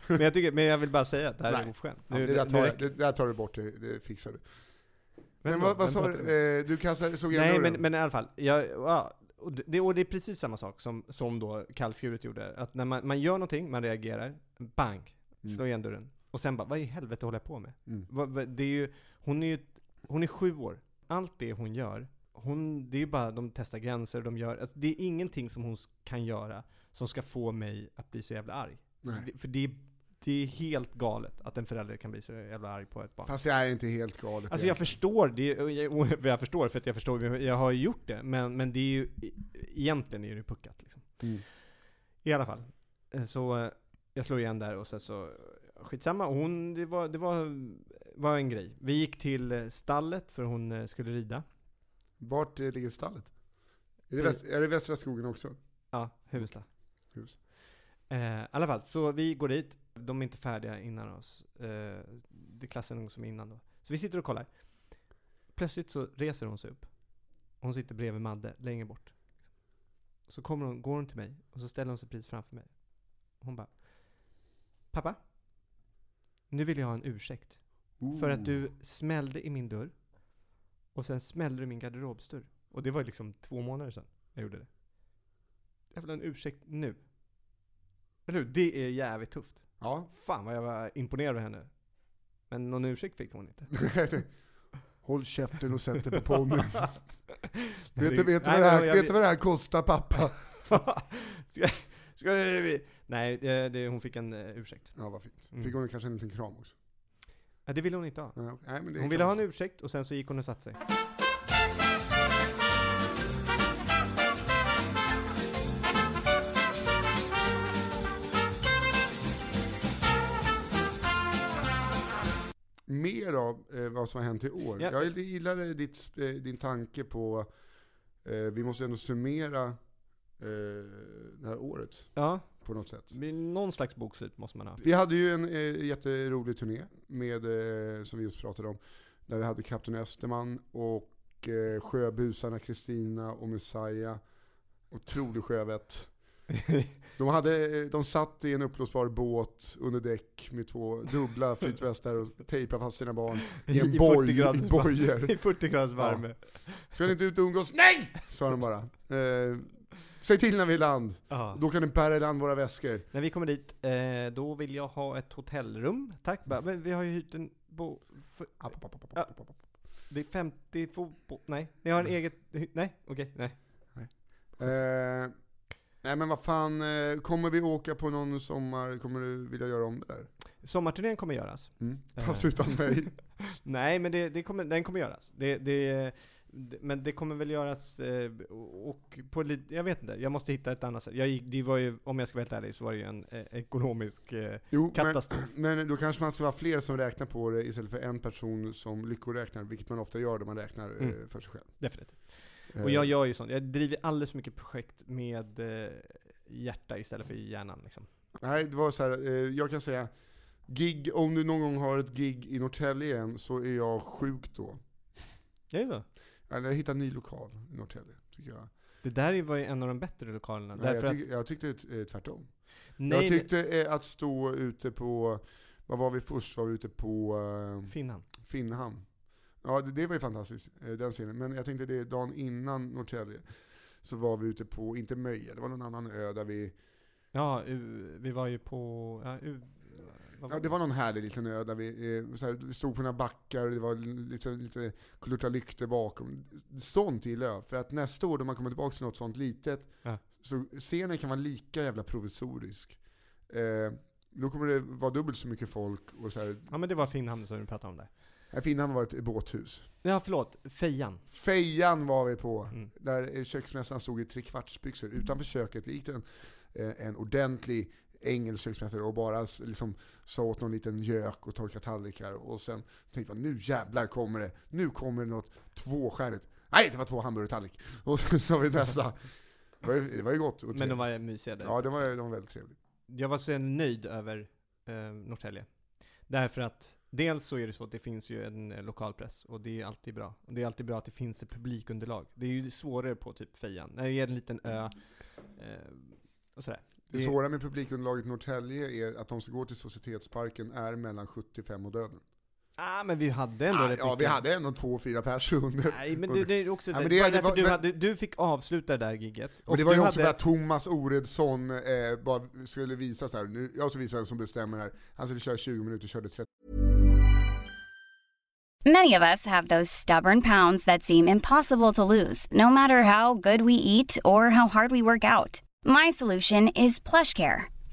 Men jag, tycker, men jag vill bara säga att det här är Nej. oförskämt. Ja, Nu- det, där nu tar, det där tar du bort, det, det fixar du. Men vad, vad sa du? Eh, du kastade, såg Nej men, men i alla fall, jag, ja, och, det, och det är precis samma sak som, som då kallskuret gjorde. Att när man, man gör någonting, man reagerar, bang, Mm. slår igen dörren. Och sen bara, vad i helvete håller jag på med? Mm. Vad, vad, det är ju, hon är ju, hon är sju år. Allt det hon gör, hon, det är ju bara, de testar gränser, de gör, alltså, det är ingenting som hon kan göra som ska få mig att bli så jävla arg. Nej. För det, är- det är helt galet att en förälder kan bli så jävla arg på ett barn. Fast det är inte helt galet Alltså jag förstår det, jag, jag förstår för att jag förstår, jag har ju gjort det, men, men det är ju, egentligen är det puckat liksom. Mm. I alla fall. Eh, Så eh, jag slår igen där och sen så, skitsamma, hon, det var, det var, var en grej. Vi gick till eh, stallet för hon skulle rida. Vart ligger stallet? Är det, väst, är det Västra skogen också? Ja, Huvudsta. Hus. Eh, I alla fall, så vi går dit. De är inte färdiga innan oss. Eh, det är klassen som är innan då. Så vi sitter och kollar. Plötsligt så reser hon sig upp. Hon sitter bredvid Madde, längre bort. Så kommer hon, går hon till mig och så ställer hon sig precis framför mig. Hon bara Pappa? Nu vill jag ha en ursäkt. För att du smällde i min dörr. Och sen smällde du i min garderobsdörr. Och det var liksom två månader sedan jag gjorde det. Jag vill ha en ursäkt nu. Hur? Det är jävligt tufft. Ja. Fan vad jag var imponerad av henne. Men någon ursäkt fick hon inte. Håll käften och sätt dig på ponnyn. vet, du, vet, du vad det här, vet du vad det här kostar pappa? ska, ska, Nej, det, det, hon fick en uh, ursäkt. Ja, vad fint. Mm. Fick hon kanske en liten kram också? Ja, det ville hon inte ha. Nej, Hon ville ha en ursäkt och sen så gick hon och satte sig. Mer av eh, vad som har hänt i år. Ja. Jag gillade ditt, eh, din tanke på, eh, vi måste ändå summera eh, det här året Ja, på något sätt. någon slags bokslut måste man ha. Vi hade ju en eh, jätterolig turné, med, eh, som vi just pratade om, där vi hade Kapten Österman och eh, Sjöbusarna Kristina och Messiah. Otrolig sjövett. De, hade, de satt i en uppblåsbar båt under däck med två dubbla flytvästar och tejpade fast sina barn i en I boj, 40 i graders bojor. I 40 graders värme. Ska ni inte ut och umgås? Nej! Sa de bara. Eh, säg till när vi är i land. Ja. Då kan ni bära i land våra väskor. När vi kommer dit, eh, då vill jag ha ett hotellrum. Tack. Men vi har ju hyrt en bo... För, App, app, app, app, Ja. app, app, app. det är 50 fotboll... Nej. Ni har en eget... Nej, okej, nej. Eh, nej men vad fan, eh, kommer vi åka på någon sommar, kommer du vilja göra om det där? Sommarturnén kommer göras. Mm. Eh. Fast utan mig. Nej, men det, det kommer, den kommer göras. Det, det, men det kommer väl göras, eh, och på lite, jag vet inte, jag måste hitta ett annat sätt. Jag det var ju, om jag ska vara helt ärlig, så var det ju en ekonomisk Jo, men, katastrof. men då kanske man ska vara fler som räknar på det istället för en person som lyckoräknar, vilket man ofta gör då man räknar Mm. för sig själv. Definitivt. Eh, Och jag gör ju sånt, jag driver alldeles för mycket projekt med eh, hjärta istället för hjärnan liksom. Nej, det var så här, eh, jag kan säga, gig, om du någon gång har ett gig i Norrtälje igen så är jag sjuk då. Är det så? Eller jag hittar en ny lokal i Norrtälje, tycker jag. Det där var ju en av de bättre lokalerna. Nej, jag, att, tyck, jag tyckte eh, tvärtom. nej, jag tyckte eh, att stå ute på, vad var vi först? Var vi ute på eh, Finland. Finnhamn? Ja, det, det var ju fantastiskt, eh, den scenen. Men jag tänkte det, dagen innan Norrtälje, så var vi ute på, inte Möja, det var någon annan ö där vi, Ja, vi var ju på, ja, u, ja det var någon härlig liten ö där vi, eh, så här, vi stod på några backar och det var lite, lite kulörta lyktor bakom. Sånt gillar jag, för att nästa år då man kommer tillbaka till något sånt litet, Ja. så scenen kan vara lika jävla provisorisk. Eh, då kommer det vara dubbelt så mycket folk och så här, Ja men det var Finnhamn som du pratade om där. Här Finnhamn var ett båthus. Ja förlåt, Fejan. Fejan var vi på, Mm. där eh, köksmästaren stod i trekvartsbyxor utanför köket, likt en, eh, en ordentlig engelsk köksmästare och bara liksom sa åt någon liten gök och torka tallrikar och sen tänkte man nu jävlar kommer det, nu kommer det något tvåstjärnigt. Nej, det var två hamburgertallrik. Och så sa vi nästa. Det var ju, det var ju gott Men de var mysiga där. Ja, de var, de var väldigt trevliga. Jag var så nöjd över eh, Norrtälje. Därför att dels så är det så att det finns ju en eh, lokalpress och det är alltid bra. Och det är alltid bra att det finns ett publikunderlag. Det är ju svårare på typ Fejan, när det är en liten ö eh, och sådär. Det Det- svåra med publikunderlaget i Norrtälje är att de som går till Societetsparken är mellan 75 och döden. Ah, men vi hade ändå Ah, ja, vi hade ändå två, fyra personer. Nej, men det, det är också Ja, det, men det- det var- du, men- hade, du fick avsluta det där gigget. Men det var ju också för hade- att Thomas Oredsson eh, bara skulle visa så här. nu, jag ska visa vem som bestämmer här. Han skulle köra 20 minuter, körde 30. Many of us have those stubborn pounds that seem impossible to lose, no matter how good we eat or how hard we work out. My solution is PlushCare.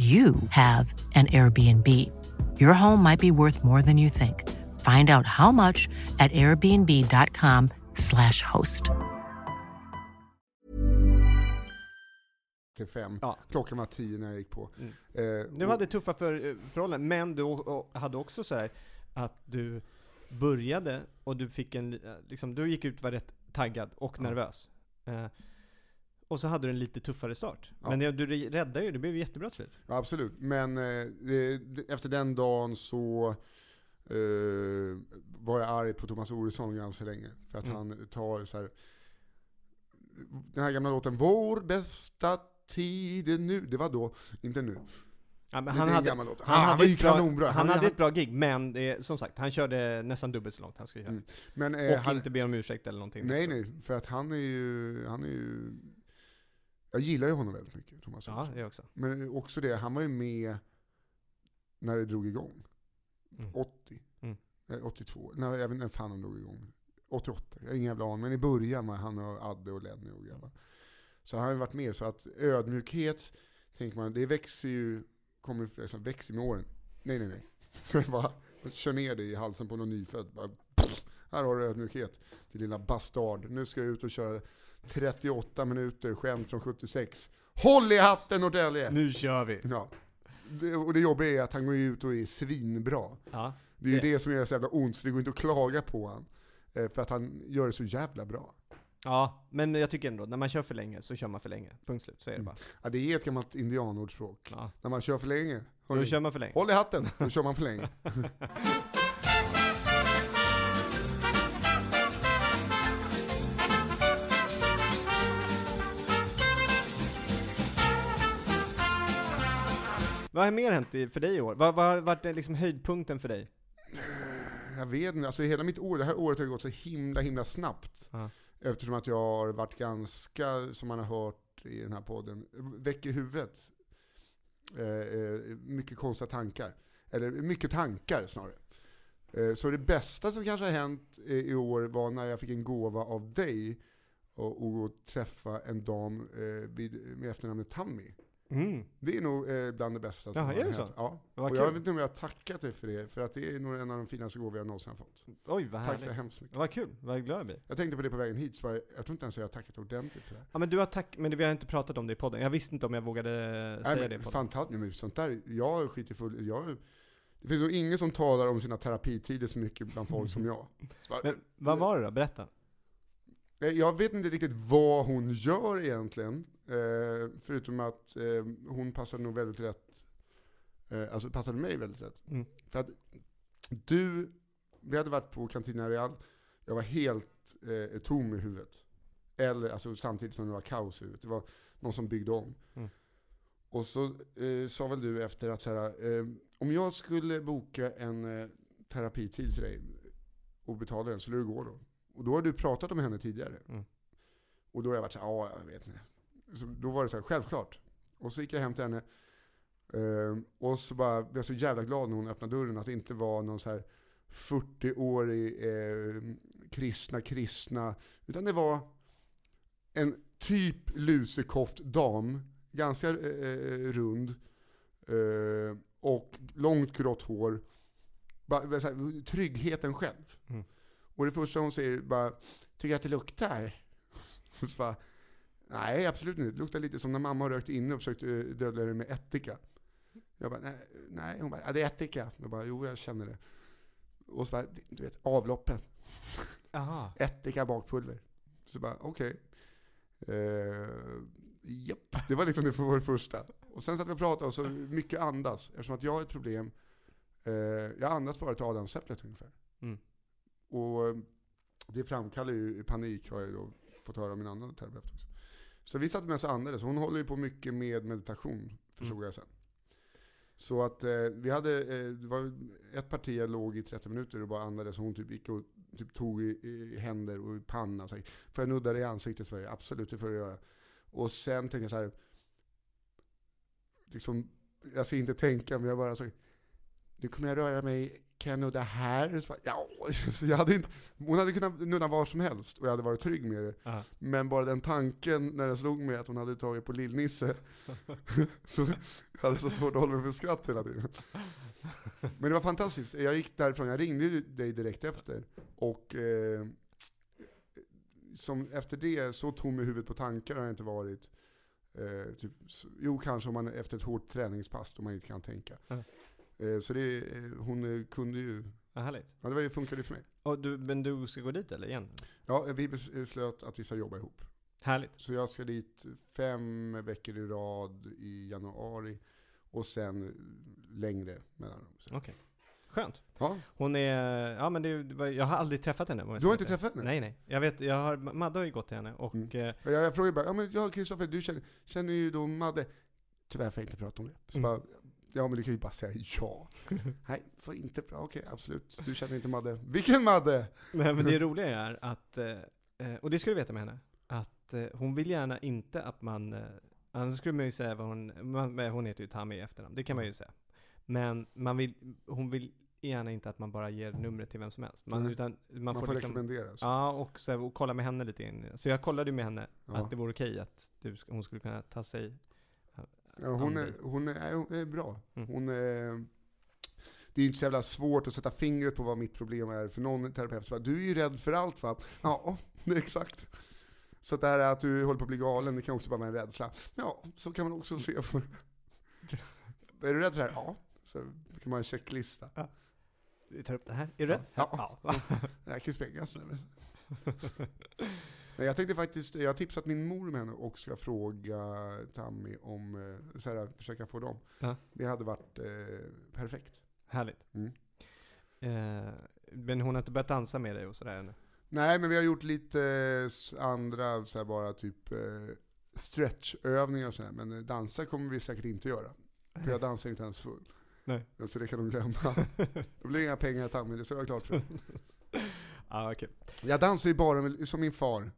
you have an Airbnb. Your home might be worth more than you think. Find out how much at airbnb.com/slash host. till fem. Ja. Klockan var tio när jag gick på. Mm. Eh, Du hade tuffa för, förhållanden, men du hade också så här att du började och du fick en, li- liksom, du gick ut var rätt taggad och Ja. nervös. Eh, och så hade du en lite tuffare start. Ja. Men det- du räddade ju, det blev jättebra till slut. Ja, absolut. Men eh, efter den dagen så eh, var jag arg på Thomas Oredsson ganska länge. För att Mm. han tar så här. Den här gamla låten Vår bästa tid är nu. Det var då, inte nu. Ja, men han hade, han han hade var bra-. Han, Han- hade ett bra gig, men det, som sagt, han körde nästan dubbelt så långt han skulle göra. Mm. Men, eh, och han, inte be om ursäkt eller någonting. Nej, nej. För att han är ju, han är ju... Jag gillar ju honom väldigt mycket, Thomas Ja, det också. Men också det, han var ju med när det drog igång. Mm. 80. Mm. Eh, 82. Nej, jag vet inte när fan de drog igång. 88. Jag har ingen jävla aning. Men i början var han och Adde och Lenny och grabbar. Så han har ju varit med. Så att ödmjukhet, tänker man, det växer ju, kommer ju liksom, växer med åren. Nej, nej, nej. Det bara, kör ner det i halsen på någon nyfödd. Bara, här har du ödmjukhet, din lilla bastard. Nu ska jag ut och köra 38 minuter skämt från 76. Håll i hatten Norrtälje! Nu kör vi! Ja. Det, och det jobbiga är att han går ut och är svinbra. Ja. Det är ju Det- det som gör så jävla ont, så det går inte att klaga på han. Eh, För att han gör det så jävla bra. ja, men jag tycker ändå, när man kör för länge så kör man för länge. Punkt slut, så är det Mm. bara. Ja, det är ett gammalt indianordspråk. Ja. När man kör för länge, Då kör man för länge. håll i hatten, då kör man för länge. Vad har mer hänt för dig i år? Vad, vad har varit liksom höjdpunkten för dig? Jag vet inte, alltså hela mitt år, det här året har gått så himla himla snabbt. Ja. Eftersom att jag har varit ganska, som man har hört i den här podden, väck i huvudet. Eh, eh, mycket konstiga tankar. Eller mycket tankar snarare. Eh, så det bästa som kanske har hänt i år var när jag fick en gåva av dig och, och träffa en dam eh, vid, med efternamnet Tammy. Mm. Det är nog eh, bland det bästa som Jaha, har är det hänt. så? Ja. Vad Och jag kul. vet inte om jag har tackat dig för det, för att det är nog en av de finaste gåvor jag någonsin har fått. Oj, vad Tack härligt. så hemskt mycket. Vad kul, vad glad jag blir. Jag tänkte på det på vägen hit, så bara, jag tror inte ens jag har tackat ordentligt för det. här. Ja men du har tack, men vi har inte pratat om det i podden. Jag visste inte om jag vågade säga Nej, det i men podden. fantastiskt, men sånt där, jag skiter full, jag, det finns nog ingen som talar om sina terapitider så mycket bland folk som jag. Så bara, Men vad var det då? Berätta. Eh, Jag vet inte riktigt vad hon gör egentligen, eh, förutom att eh, hon passade nog väldigt rätt, alltså passade mig väldigt rätt. Mm. För att du, vi hade varit på Cantina Real, Jag var helt tom i huvudet. Eller alltså samtidigt som det var kaos i huvudet. Det var någon som byggde om. Mm. Och så eh, sa väl du efter att så här, eh, om jag skulle boka en eh, terapitid till dig och betala den, skulle du gå då? Och då har du pratat om henne tidigare. Mm. Och då har jag varit så här, ja jag vet inte. Så då var det så här, självklart. Och så gick jag hem till henne. eh, och så bara blev jag så jävla glad när hon öppnade dörren att det inte var någon så här 40-årig eh, kristna kristna. Utan det var en typ lusekoft dam, ganska eh, rund. Eh, och långt grått hår. Bara, här, tryggheten själv. Mm. Och det första hon säger bara, tycker jag att det luktar? Och så bara, nej absolut inte. Det luktar lite som när mamma har rökt inne och försökt eh, dölja det med ättika. Jag bara, nej, nej. Hon bara, ja det är ättika. Jag bara, jo jag känner det. Och så bara, du vet, avloppen. Aha. Ättika bakpulver. Så bara, okej. Uh, japp, det var liksom det för vår första. Och sen satt vi och pratade och så mycket andas. Eftersom att jag har ett problem. eh, jag andas bara till adamsäpplet ungefär. Mm. Och eh, det framkallar ju panik har jag då fått höra av min annan terapeut också. Så vi satt med oss och andades. Hon håller ju på mycket med meditation, förstod Mm. jag sen. Så att eh, vi hade, eh, det var ett parti jag låg i 30 minuter och bara andades. Hon typ gick och typ tog i, i händer och i panna. Så här, får jag nudda dig i ansiktet? Så jag, absolut, det får du göra. Och sen tänkte jag så här, liksom, jag ska inte tänka, men jag bara så, nu kommer jag röra mig, kan jag nudda här? Så ja, jag hade inte, hon hade kunnat nudda var som helst och jag hade varit trygg med det. Aha. Men bara den tanken när den slog mig att hon hade tagit på Lill-Nisse, så jag hade så svårt att hålla mig för skratt hela tiden. Men det var fantastiskt, jag gick därifrån, jag ringde dig direkt efter. Och eh, som efter det, så tom i huvudet på tankar har jag inte varit. Eh, typ, jo, kanske om man efter ett hårt träningspass då man inte kan tänka. Ja. Eh, så det, eh, hon eh, kunde ju, Vad härligt. ja det var ju- funkade ju för mig. Och du, men du ska gå dit eller igen? Ja, vi beslöt att vi ska jobba ihop. Härligt. Så jag ska dit fem veckor i rad i januari och sen längre mellanrum. Okej. Skönt. Ja, Hon är, ja men det, jag har aldrig träffat henne. jag Du har inte träffat henne? Nej nej. Jag vet, jag har, Madde har ju gått till henne och Mm. eh, jag, jag frågade bara, ja men ja Kristoffer, du känner, känner ju då Madde? Tyvärr får jag inte prata om det. Så Mm. bara, ja men du kan ju bara säga ja. Nej, får inte prata, okej absolut. Du känner inte Madde. Vilken Madde? Nej men det roliga är att, eh, eh, och det ska du veta med henne, att eh, hon vill gärna inte att man, annars skulle man ju säga vad hon, hon heter ju Tammy i efternamn, det kan man ju säga. Men man vill, hon vill gärna inte att man bara ger numret till vem som helst. Man, utan man, Man, får, får liksom, rekommendera. Så. Ja, och, så, och kolla med henne lite in. Så jag kollade ju med henne Ja. att det vore okej att du, hon skulle kunna ta sig hon, är, hon, är, hon är bra. Mm. Hon är, det är inte så jävla svårt att sätta fingret på vad mitt problem är. För någon terapeut så bara, du är ju rädd för allt va? Ja, det är exakt. Så att det här att du håller på att bli galen, det kan också bara vara en rädsla. Ja, så kan man också se på det. Är du rädd för det här? Ja. Så kan man ha en checklista. Vi tar upp det här. Är du rädd? Ja. Det här kan ju sprängas. Nej, jag tänkte faktiskt, jag har tipsat min mor med henne och ska fråga Tammy om, eh, så här, försöka få dem. Ja. Det hade varit eh, perfekt. Härligt. Mm. Eh, men hon har inte börjat dansa med dig och sådär ännu? Nej, men vi har gjort lite eh, andra, så här, bara typ eh, stretchövningar och sådär. Men dansa kommer vi säkert inte göra. För jag dansar inte ens full. Nej. Så det kan de glömma. Då blir det inga pengar Tammy, det ska jag klart för. Ja, okej. Jag dansar ju bara med, som min far.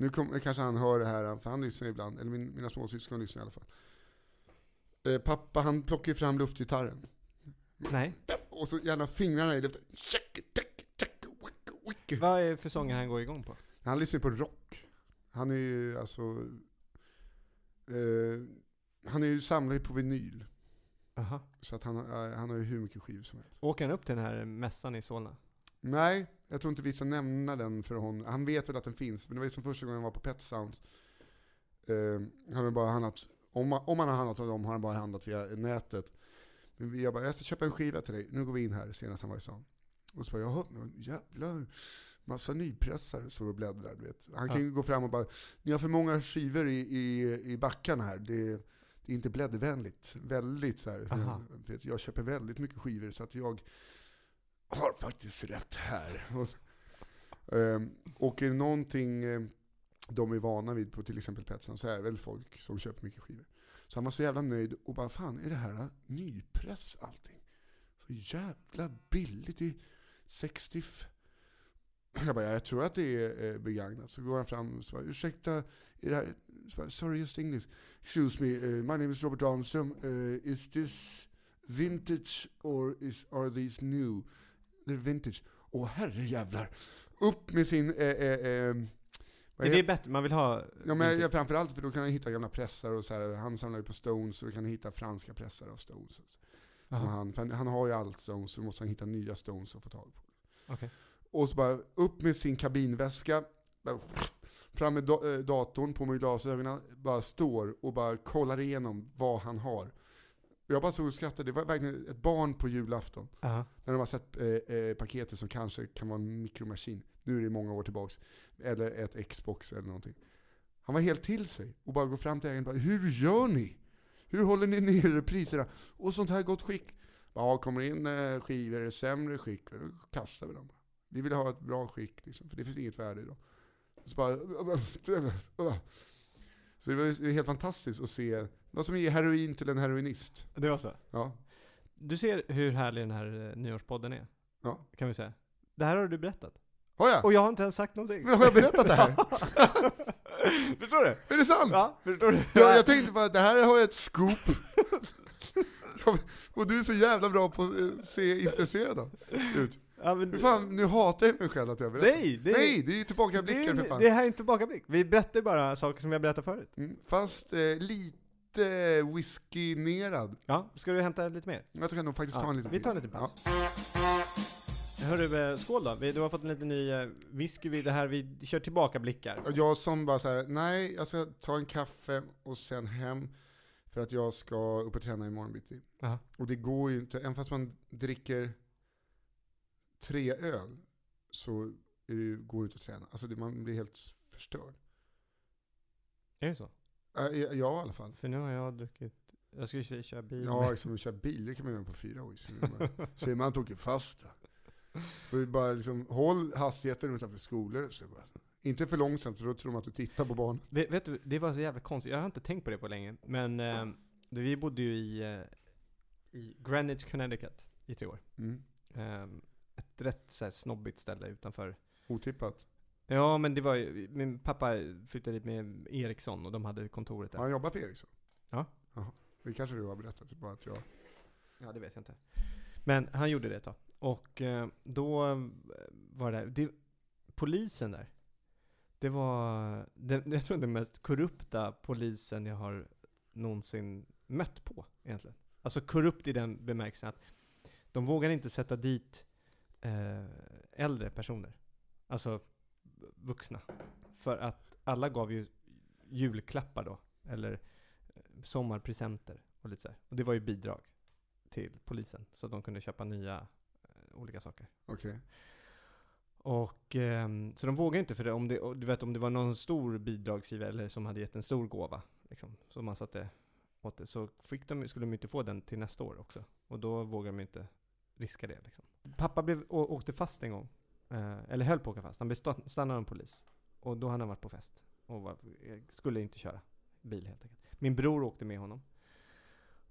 Nu kom, kanske han hör det här, för han lyssnar ibland. Eller min, mina småsyskon lyssnar i alla fall. Eh, pappa han plockar ju fram luftgitarren. Nej. Och så gärna fingrarna i luften. Vad är för sånger han går igång på? Han lyssnar på rock. Han är ju alltså... Eh, han är ju samlar ju på vinyl. Aha. Så att han, har- han har ju hur mycket skivor som helst. Åker han upp till den här mässan i Solna? Nej, jag tror inte vi ska nämna den för honom. Han vet väl att den finns, men det var ju som första gången han var på Pet Sounds. Eh, han har bara handlat, om, man- om han har handlat av dem har han bara handlat via nätet. Men vi- jag bara, jag ska köpa en skiva till dig, nu går vi in här senast han var i stan. Och så bara, jaha, jävlar, massa nypressar så och bläddrar, du vet. Han kan Ja. ju gå fram och bara, ni har för många skivor i, i, i backarna här, det, det är inte bläddervänligt. Väldigt så här, jag, vet, jag köper väldigt mycket skivor så att jag har faktiskt rätt här. Ehm, och, är det någonting ehm, de är vana vid på till exempel Petsan så är det väl folk som köper mycket skivor. Så han var så jävla nöjd och bara fan är det här nypress allting? Så jävla billigt. i 60... f- Jag bara, jag tror att det är eh, begagnat. Så går han fram och så bara, ursäkta, är det här... Så bara, Sorry, just English. Excuse me, uh, my name is Robert Armstrong. Uh, is this vintage or is, are these new? They're vintage. Åh herrejävlar. Upp med sin... Eh, eh, eh, Är heter- det bättre? Man vill ha... Ja men jag, framförallt för då kan han hitta gamla pressar och så här. Han samlar ju på Stones och då kan han hitta franska pressar av Stones. Som han, för han har ju allt Stones så måste han hitta nya Stones att få tag på. Okej. Och så bara upp med sin kabinväska, bara fram med eh, datorn, på med glasögonen, bara står och bara kollar igenom vad han har. Och Jag bara såg och skrattade, det var verkligen ett barn på julafton. Aha. När de har sett eh, eh, paketet som kanske kan vara en mikromaskin. Nu är det många år tillbaks. Eller ett Xbox eller någonting. Han var helt till sig och bara går fram till ägaren och bara Hur gör ni? Hur håller ni nere priserna? Och sånt här gott skick. Ja, kommer in eh, skivor i sämre skick, då kastar vi dem. Vi vill ha ett bra skick liksom, för det finns inget värde i dem. Så, bara, så det var helt fantastiskt att se vad som är heroin till en heroinist. Det var så? Ja. Du ser hur härlig den här eh, nyårspodden är? Ja. Kan vi säga. Det här har du berättat. Har jag? Och jag har inte ens sagt någonting. Men har jag berättat det här? förstår du? Är det sant? Ja, förstår du? Jag, jag tänkte bara, det här har jag ett scoop. Och du är så jävla bra på att eh, se intresserad av- ut. Ja, men, Hur fan, nu hatar jag mig själv att jag berättar. Nej, det är- Nej, det är ju det, tillbakablickar för är, fan. det här är inte tillbakablick. Vi berättar bara saker som vi har berättat förut. Mm, fast eh, lite whiskynerad. Ja, ska du hämta lite mer? Jag ska nog faktiskt ta en liten vi tar en liten paus. Hörru, eh, skål då. Du har fått en liten ny eh, whisky. Det här, vi kör tillbakablickar. Ja. Jag som bara så här, nej, jag ska ta en kaffe och sen hem. För att jag ska upp och träna imorgon bitti. Och det går ju inte, även fast man dricker tre öl, så är det, går det inte att träna. Alltså det, man blir helt förstörd. Är det så? Äh, jag i alla fall. För nu har jag druckit... Jag ska ju köra bil. Ja, liksom köra bil, det kan man göra på fyra år. Så är man- åker fast. För bara liksom, håll hastigheten utanför skolor. Så bara, inte för långsamt, för då tror man att du tittar på barn. Vet, vet du, det var så jävla konstigt. Jag har inte tänkt på det på länge. Men eh, det- vi bodde ju i, eh, i Greenwich, Connecticut i tre år. Mm. Eh, ett rätt så här, snobbigt ställe utanför. Otippat. Ja, men det var ju, min pappa flyttade dit med Ericsson och de hade kontoret där. Har han jobbat för Ericsson? Ja. Jaha. Det kanske du har berättat, bara att jag... Ja, det vet jag inte. Men han gjorde det ett tag. Och eh, då eh, var det, det polisen där. Det var, den, jag tror den mest korrupta polisen jag har någonsin mött på egentligen. Alltså korrupt i den bemärkelsen att de vågar inte sätta dit eh, äldre personer. Alltså vuxna. För att alla gav ju julklappar då. Eller eh, sommarpresenter och lite så här. Och det var ju bidrag till polisen. Så att de kunde köpa nya eh, olika saker. Okej. Och ehm, så de vågade inte för det, om det, du vet om det var någon stor bidragsgivare eller som hade gett en stor gåva, liksom, som man satte åt det, så fick de, skulle de inte få den till nästa år också. Och då vågade de inte riska det liksom. Pappa blev, åkte fast en gång, Eh, eller höll på att åka fast. Han blev stannad av en polis. Och då hade han varit på fest. Och var, skulle inte köra bil helt enkelt. Min bror åkte med honom.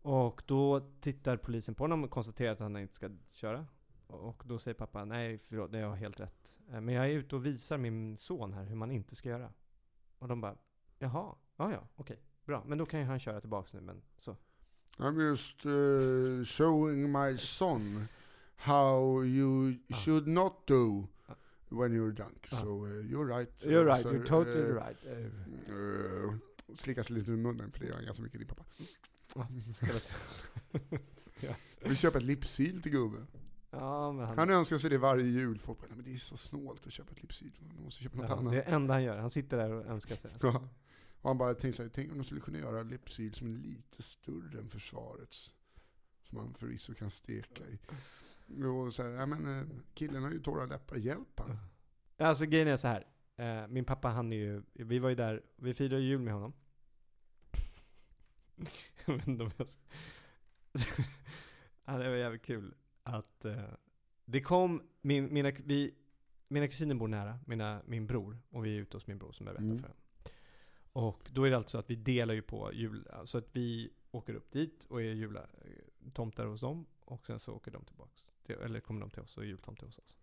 Och då tittar polisen på honom och konstaterar att han inte ska köra. Och då säger pappa, nej förlåt, det har helt rätt. Eh, men jag är ute och visar min son här hur man inte ska göra. Och de bara, jaha, ja ja, okej, bra. Men då kan ju han köra tillbaks nu, men så. I'm just uh, showing my son how you Ah. should not do Ah. when you're drunk. Ah. So uh, you're right. You're right, you're totally Uh, right. Eh, Uh, slicka sig lite i munnen, för det gör han ganska mycket din pappa. ja, Vi köper ett lipsyl till gubben. ja, han, Han önskar sig det varje jul. Folk bara, "Nej, men det är så snålt att köpa ett lipsyl. Man måste köpa något ja, annat. det är det enda han gör. Han sitter där och önskar sig. Ja. Och han bara tänkte sig, tänk om de skulle kunna göra lipsyl som är lite större än försvarets. Som man förvisso kan steka i. Och så här, ja men eh, killen har ju torra läppar, hjälp han. Alltså grejen är så här. Eh, min pappa han är ju, vi var ju där, vi firade jul med honom. Jag vet inte om jag ska- ja, det var jävligt kul att eh, det kom, min, mina, vi, mina kusiner bor nära, mina, min bror, och vi är ute hos min bror som jag berättade Mm. för. Och då är det alltså att vi delar ju på jul, alltså att vi åker upp dit och är jultomtar hos dem, och sen så åker de tillbaks. Till, eller kommer de till oss och är jultomte hos oss.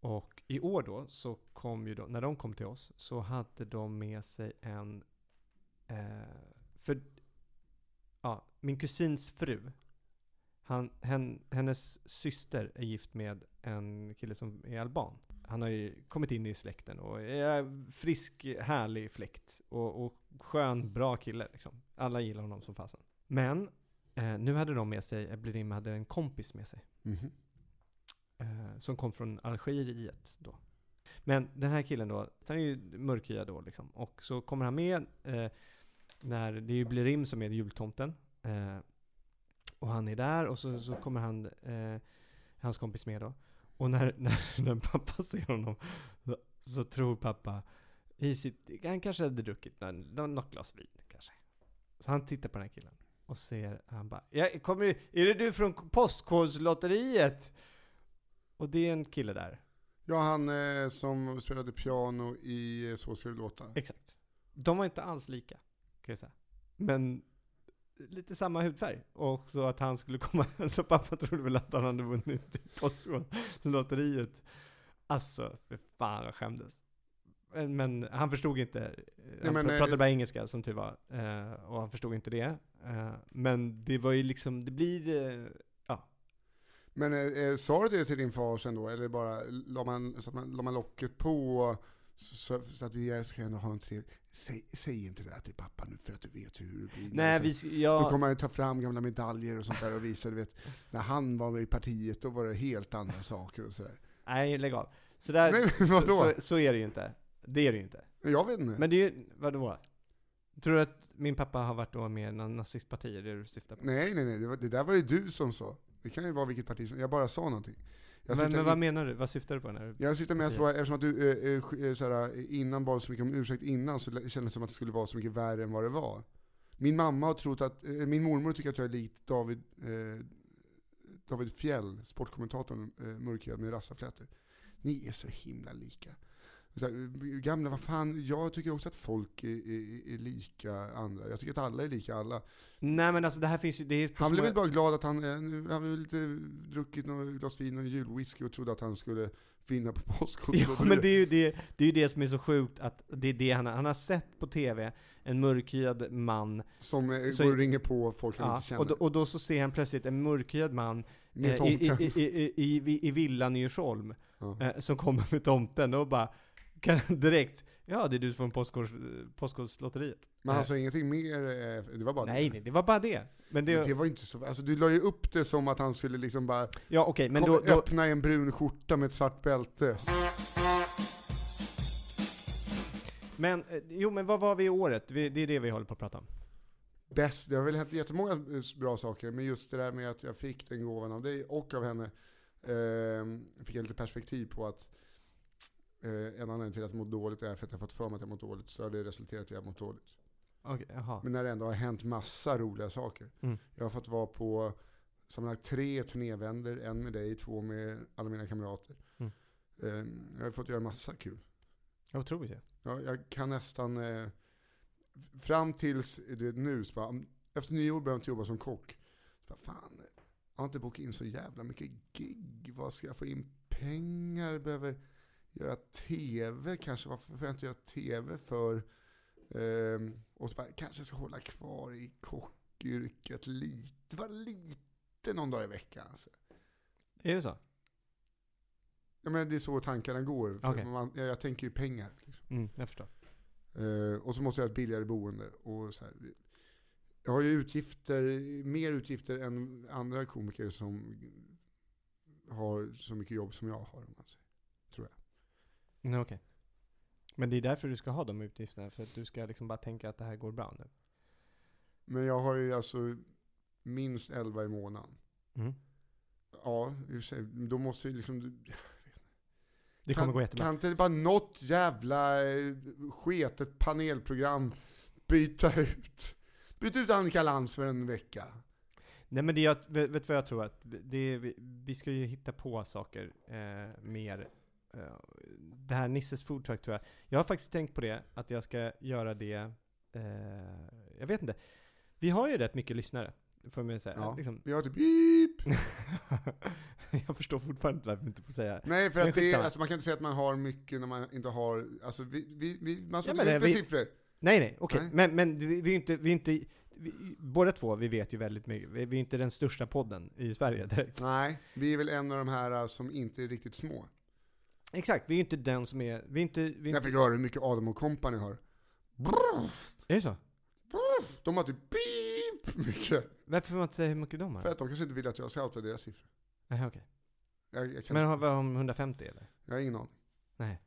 Och i år då, så kom ju de, när de kom till oss, så hade de med sig en, eh, för, ja, min kusins fru, han, hen, hennes syster är gift med en kille som är alban. Han har ju kommit in i släkten och är frisk, härlig fläkt. Och, och skön, bra kille liksom. Alla gillar honom som fasen. Men, eh, nu hade de med sig, Eblerim hade en kompis med sig. Mhm. Eh, som kom från Algeriet då. Men den här killen då, han är ju mörkhyad då liksom. Och så kommer han med eh, när det är ju Blerim som är jultomten. Eh, och han är där och så, så kommer han, eh, hans kompis med då. Och när, när, när pappa ser honom så, så tror pappa i sitt, han kanske hade druckit något glas vin kanske. Så han tittar på den här killen och ser, han bara ja, kommer, Är det du från Postkodslotteriet? Och det är en kille där. Ja, han eh, som spelade piano i eh, Så ska det låta. Exakt. De var inte alls lika, kan jag säga. Men lite samma hudfärg. Och så att han skulle komma, så pappa trodde väl att han hade vunnit Postkodlotteriet. Alltså, för fan jag skämdes. Men, men han förstod inte. Han men, pr- eh, pratade bara engelska som tur var. Eh, och han förstod inte det. Eh, men det var ju liksom, det blir, eh, ja. Men eh, eh, sa du det till din far sen då? Eller bara la man, så man, la man locket på? Så, så, att vi ska ändå ha en trevlig... Säg, säg inte det där till pappa nu för att du vet hur det blir. Nej, vi, jag, Då kommer han ju ta fram gamla medaljer och sånt där och visa, du vet, när han var med i partiet då var det helt andra saker och sådär. nej lägg av. Så, där, Nej, så, så, så är det ju inte. Det är det ju inte. Jag vet inte. Men det är ju, vadå? Tror du att min pappa har varit då med i någon nazistparti? Är det du syftar på? Nej, nej, nej, det, var, det där var ju du som sa. Det kan ju vara vilket parti som, jag bara sa någonting. Jag Men, syftar men vad in- menar du? Vad syftar du på när du... Jag sitter mest på, eftersom att du eh, eh, eh, såhär, innan bad så mycket om ursäkt innan så kändes det som att det skulle vara så mycket värre än vad det var. Min mamma har trott att, eh, min mormor tycker att jag är lik David, eh, David Fjell, sportkommentatorn, eh, mörkhyad med rassaflätor. Ni är så himla lika. Här, gamla, vad fan, jag tycker också att folk är, är, är lika andra. Jag tycker att alla är lika alla. Nej men alltså det här finns ju, det är Han blev väl bara glad att han, eh, nu- han väl lite druckit något glas vin och julwhisky och trodde att han skulle finna på Postkodlotteriet. Ja men det är ju det, det, är ju det som är så sjukt att det är det han har, han har sett på TV, en mörkhyad man, Som eh, Så- går och ringer på folk han ja, inte känner. och, då, och då så ser han plötsligt en mörkhyad man med eh, i, i, i, i, i, i, villan Djursholm, Ja. eh, som kommer med tomten och bara kan direkt, ja det är du från Postkods- Postkodslotteriet. Men han Eh, sa ingenting mer, eh, det var bara Nej nej, det var bara det. Men det, Men det var inte så, alltså du la ju upp det som att han skulle liksom bara ja okej, men kom, då, då, öppna en brun skjorta med ett svart bälte. men, eh, jo men vad var vi i året? Vi, det är det vi håller på att prata om. Bäst, det har väl hänt jättemånga bra saker, men just det där med att jag fick den gåvan av dig och av henne, eh, fick jag lite perspektiv på att en anledning till att jag mår dåligt är för att jag fått för mig att jag mår dåligt, så har det resulterat i att jag mår dåligt. Jaha. Men när det ändå har hänt massa roliga saker. Mm. Jag har fått vara på sammanlagt tre turnévänder, en med dig, två med alla mina kamrater. Mm. Eh, jag har fått göra massa kul. Jag otroligt ju. Ja, jag kan nästan, eh, fram tills du vet, nu, så bara, efter nyår började jag inte jobba som kock. Så bara, fan, jag har inte bokat in så jävla mycket gig. Vad ska jag få in pengar? Behöver göra TV kanske. Varför får jag inte göra TV för? Ehm, och så bara, kanske jag ska hålla kvar i kockyrket lite. Bara lite någon dag i veckan. Alltså. Är det så? Ja, men det är så tankarna går. För Okej. man, jag, jag tänker ju pengar. Liksom. Mm, jag förstår. Eh, och så måste jag ha ett billigare boende. Och så här. Jag har ju utgifter, mer utgifter än andra komiker som har så mycket jobb som jag har. Om man säger. Nej, okej. Men det är därför du ska ha de utgifterna, för att du ska liksom bara tänka att det här går bra nu. Men jag har ju alltså minst 11 i månaden. Mm. Ja, i och för sig, då måste ju liksom... Det kan, kommer gå jättebra. Kan inte bara något jävla eh, sketet panelprogram byta ut? Byta ut Annika Lantz för en vecka. Nej men det jag, vet, vet vad jag tror? Att det vi, vi ska ju hitta på saker eh, mer det här Nisses food truck tror jag. Jag har faktiskt tänkt på det, att jag ska göra det, eh, jag vet inte. Vi har ju rätt mycket lyssnare, får man säga. Ja. Liksom. Vi har typ beep. jag förstår fortfarande inte varför vi inte får säga Nej, för att det är, alltså man kan inte säga att man har mycket när man inte har, alltså vi, vi, vi man sätter ja, vi- siffror. Nej, nej, okej. Nej. Men, men vi, vi är inte, vi är inte vi, båda två, vi vet ju väldigt mycket. Vi, vi är inte den största podden i Sverige direkt. Nej, vi är väl en av de här uh, som inte är riktigt små. Exakt, vi är inte den som är, vi är inte, vi är Jag fick höra hur mycket Adam och Company har. är det så? De har typ beep mycket. Varför får man inte säga hur mycket de har? För att de kanske inte vill att jag ska outa deras siffror. Nej, okej. Jag, jag, kan, Men har vi om 150 eller? jag har ingen aning. Nej.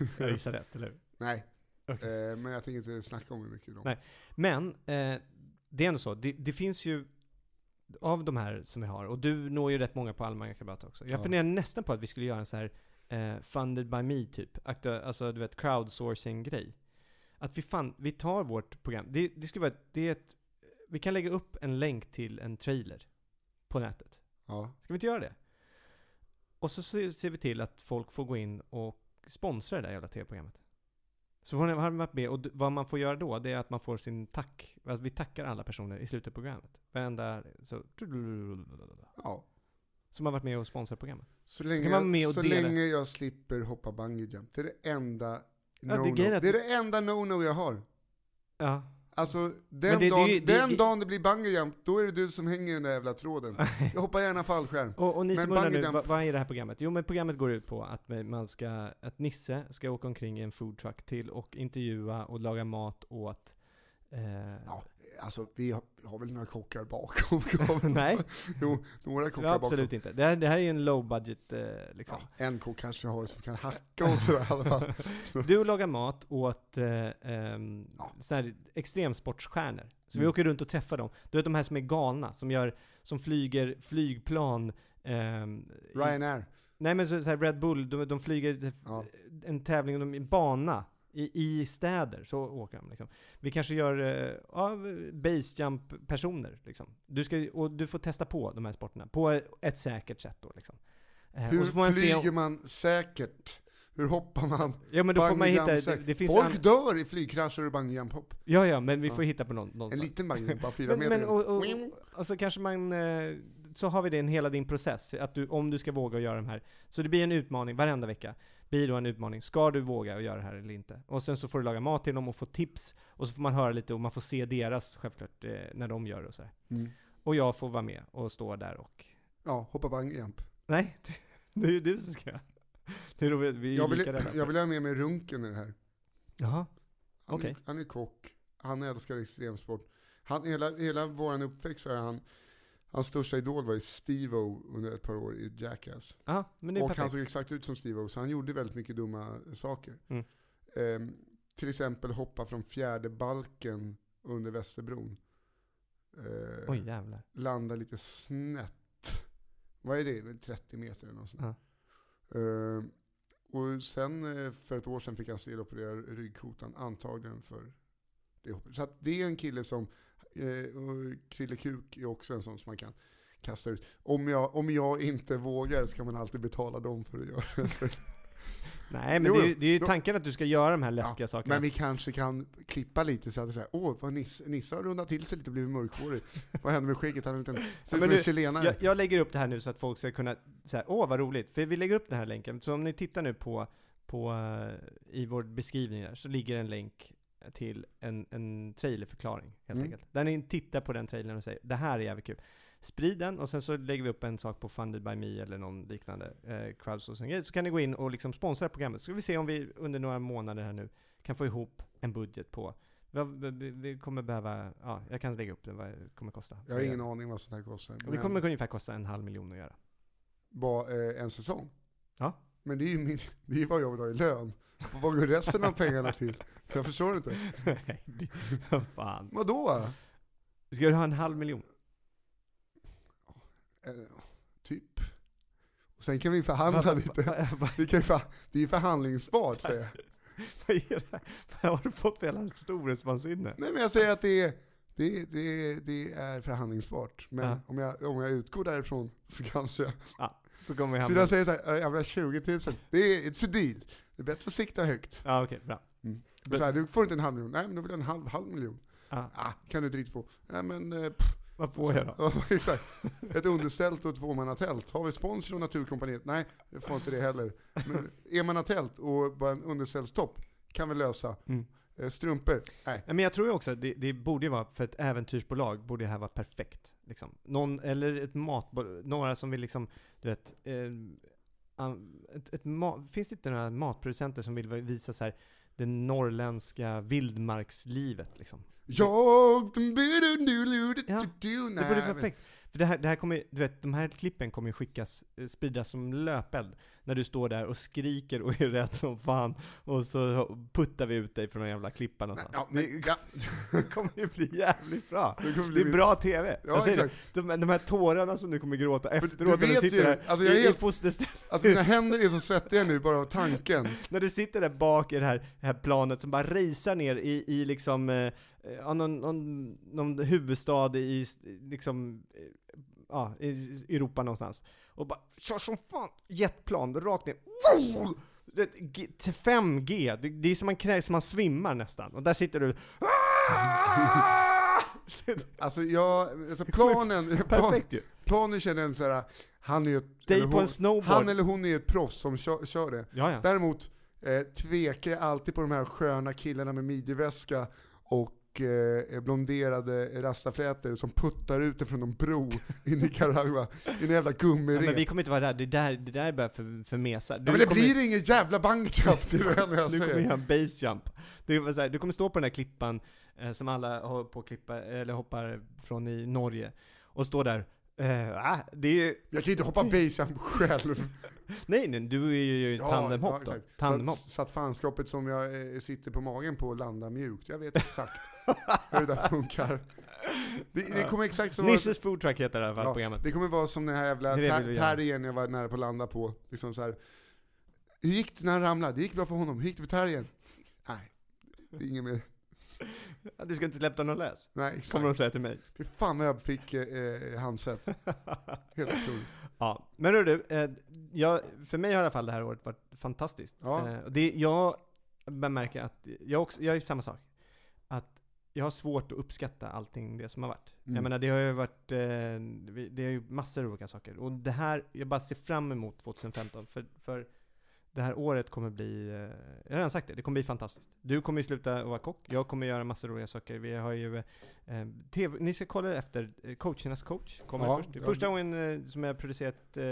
Jag gissar rätt, eller hur? Nej, Okej. eh, men jag tänker inte snacka om hur mycket de Nej. Men, eh, det är ändå så. Det, det finns ju, av de här som vi har, och du når ju rätt många på Almanga Kabata också. Jag Ja. funderar nästan på att vi skulle göra en så här eh, funded by me typ. Alltså du vet, crowdsourcing-grej. Att vi fan, vi tar vårt program. Det, det skulle vara, det är ett, vi kan lägga upp en länk till en trailer på nätet. Ja. Ska vi inte göra det? Och så ser, ser vi till att folk får gå in och sponsra det där jävla tv-programmet. Så får ni, har varit med, och vad man får göra då, det är att man får sin tack. Alltså vi tackar alla personer i slutet av programmet. Varenda, så, ja. som har varit med och sponsrat programmet. Så länge, man vara med och så dela. länge jag slipper hoppa bungee jump. Det är det enda det no-no. är grejen att- det är det enda no-no jag har. Ja. Alltså, den, det- det dagen, ju- det- den det- dagen det blir bungee jump, då är det du som hänger i den där jävla tråden. Jag hoppar gärna fallskärm. Och, och ni Men som undrar nu, vad, vad är det här programmet? Jo men programmet går ut på att man ska, att Nisse ska åka omkring i en foodtruck till och intervjua och laga mat åt eh, Ja, alltså vi har, har väl några kockar bakom. Nej. Jo, några kockar Ja, bakom. absolut inte. Det här, det här är ju en low budget eh, liksom. Ja, en kock kanske jag har som kan hacka och sådär i alla fall. Du lagar mat åt eh, ehm, Ja. här extremsportsstjärnor. Så vi Mm. åker runt och träffar dem. Du vet de här som är galna, som gör, som flyger flygplan. i- Ryanair. Nej men så, så här Red Bull, de, de flyger Ja. en tävling, de, en bana. I, I städer, så åker de liksom. Vi kanske gör eh, ja, basejump-personer liksom. Du ska, och du får testa på de här sporterna, på ett säkert sätt då liksom. Eh, Hur man se om- flyger man säkert? Hur hoppar man? Ja men då får man hitta, det, det finns Folk an- dör i flygkrascher och bungee jump hopp. Ja ja, men vi Ja. får hitta på någon, En någonstans. liten bungee jump, bara fyra men, meter. men, och, och, och så kanske man, eh, så har vi det i hela din process, att du, om du ska våga göra de här. Så det blir en utmaning varenda vecka. Blir då en utmaning, ska du våga göra det här eller inte? Och sen så får du laga mat till dem och få tips, och så får man höra lite och man får se deras, självklart, eh, när de gör det och så här. Mm. Och jag får vara med och stå där och... Ja, hoppa bungee jump. Nej, det är ju du som ska göra. Det är roligt, vi är Jag vill, lika rädda. jag vill ha med mig Runken i det här. Jaha. Okej. är, han är kock, han älskar extremsport. Han, hela, hela vår uppväxt så är han, hans största idol var ju Steve-O under ett par år i Jackass. Ja, men det är Och han perfekt. såg exakt ut som Steve-O, så han gjorde väldigt mycket dumma saker. Mm. Ehm, till exempel hoppa från fjärde balken under Västerbron. Ehm, Oj jävlar. landa lite snett. Vad är det? 30 meter eller något sånt. Ja. Ehm, och sen eh, för ett år sedan fick han steloperera ryggkotan, antagligen för det hoppet. Så att det är en kille som, eh, och Krille Kuk är också en sån som man kan kasta ut. Om jag, om jag inte vågar så kan man alltid betala dem för att göra det. Nej men Jo, det är, ju- det är ju då- tanken att du ska göra de här läskiga Ja, sakerna. Men vi kanske kan klippa lite så att det är såhär, åh vad Nisse, Nisse har rundat till sig lite och blivit mörkhårig. vad hände med skägget? Han är en liten, ser ut som men en du, chilenare. Jag, jag lägger upp det här nu så att folk ska kunna säga åh vad roligt, för vi lägger upp den här länken. Så om ni tittar nu på, på eh, i vår beskrivning där, så ligger en länk till en, en trailerförklaring helt Mm. enkelt. Där ni tittar på den trailern och säger det här är jävligt kul. Sprid den och sen så lägger vi upp en sak på Funded by Me eller någon liknande eh, crowdsourcing så kan ni gå in och liksom sponsra programmet. Så ska vi se om vi under några månader här nu kan få ihop en budget på vi, kommer behöva, ja, jag kan lägga upp det, vad det kommer kosta. Jag har ingen aning vad sånt här kostar. Det kommer ungefär kosta en halv miljon att göra. Bara eh, en säsong. Ja. Men det är ju min, det är vad jag vill ha i lön. Vad går resten av pengarna till? Jag förstår inte. Nej, det- fan. Vadå? Ska du ha en halv miljon? Eh, typ. Och sen kan vi förhandla lite. Vad, vad, Vi kan förha- det är ju förhandlingsbart säger jag. vad, är det? vad har du fått för jävla storhetsvansinne? Nej men jag säger att det är, det, det, det är förhandlingsbart. Men Ja. om, jag, om jag utgår därifrån så kanske... Ja. Så kommer vi Så hamna... jag säger såhär, jävla 20 000, det är it's a deal. Det är bättre att sikta högt. Ja, okej, bra. Och Så här, du får inte en halv miljon, nej men då vill jag en halv, halv miljon. Ja. Ah, kan du inte riktigt få. Nej men, eh, pff, Vad får jag då? Exakt. Ett underställt och ett tvåmannatält. Har vi sponsor från Naturkompaniet? Nej, jag får inte det heller. Men enmannatält och bara en underställstopp kan vi lösa. Mm. Eh, Strumpor? Nej. Men jag tror ju också att det, det borde ju vara, för ett äventyrsbolag borde det här vara perfekt. Liksom. Någon, eller ett matbolag, några som vill liksom, du vet, eh, ett, ett ma- finns det inte några matproducenter som vill visa så här det norrländska vildmarkslivet liksom? Jag... Ja, Det borde vara perfekt. För det här, det här kommer du vet, de här klippen kommer ju skickas, eh, spridas som löpeld. När du står där och skriker och är rädd som fan. Och så puttar vi ut dig från någon jävla klippa någonstans. Ja, men, ja. Det kommer ju bli jävligt bra. Det Det bli är bra TV. Ja, Jag säger det. De, de här tårarna som du kommer gråta du efteråt när du sitter ju, där alltså jag är helt- i fosterställning. Alltså mina händer är så svettiga nu bara av tanken. När du sitter där bak i det här, det här planet som bara racear ner i, i liksom, eh, ja, någon, någon, någon huvudstad i, liksom, eh, ja, i Europa någonstans. Och bara kör som fan, jetplan, rakt ner. Det- G- till 5G, det, är som man kräks, man svimmar nästan. Och där sitter du Alltså jag, alltså planen, plan, planen känner en såhär, han är ju ett, eller hon, han eller hon är ett proffs som kör, kör det. Ja, ja. Däremot eh, tvekar jag alltid på de här sköna killarna med midjeväska och eh, blonderade rastaflätor som puttar ut det från en bro i Nicaragua i en jävla Ja, gummirep. men vi kommer inte vara där, det där, det där är bara för, för mesar. Ja, men det blir ingen jävla bankjump, det är det jag Du kommer säger. göra en basejump. Här, du kommer stå på den här klippan eh, som alla på klippa, eller hoppar från i Norge. Och stå där. Eh, ah, är Jag kan ju inte hoppa basejump själv. Nej nej, du är ju ja, tandemhopp då. exakt. Tandemhopp. Så, så att fanskapet som jag eh, sitter på magen på landar mjukt. Jag vet exakt hur det där funkar. Det, det kommer exakt som... Nisses foodtruck heter det fall Ja, programmet. det kommer vara som den här jävla terriern jag var nära på att landa på. Liksom så här. Hur gick det när han ramlade? Det gick bra för honom. Hur gick det för terriern? Nej, det är inget mer. Du ska inte släppa någon lös. Nej, exakt. Kommer de säga till mig. Fy fan vad jag fick eh, eh, handset. Helt otroligt. Ja, men hör du, eh, jag, för mig har i alla fall det här året varit fantastiskt. Ja. Eh, det, jag bemärker att, jag, också, jag är samma sak. Att jag har svårt att uppskatta allting det som har varit. Mm. Jag menar, det har ju varit, eh, det är ju massor av olika saker. Och det här, jag bara ser fram emot 2015. För, för det här året kommer bli, eh, jag har redan sagt det, det kommer bli fantastiskt. Du kommer ju sluta vara kock, jag kommer göra massor av roliga saker. Vi har ju, eh, TV, ni ska kolla efter eh, Coachernas coach, kommer Ja, först. Första gången eh, som jag producerat eh,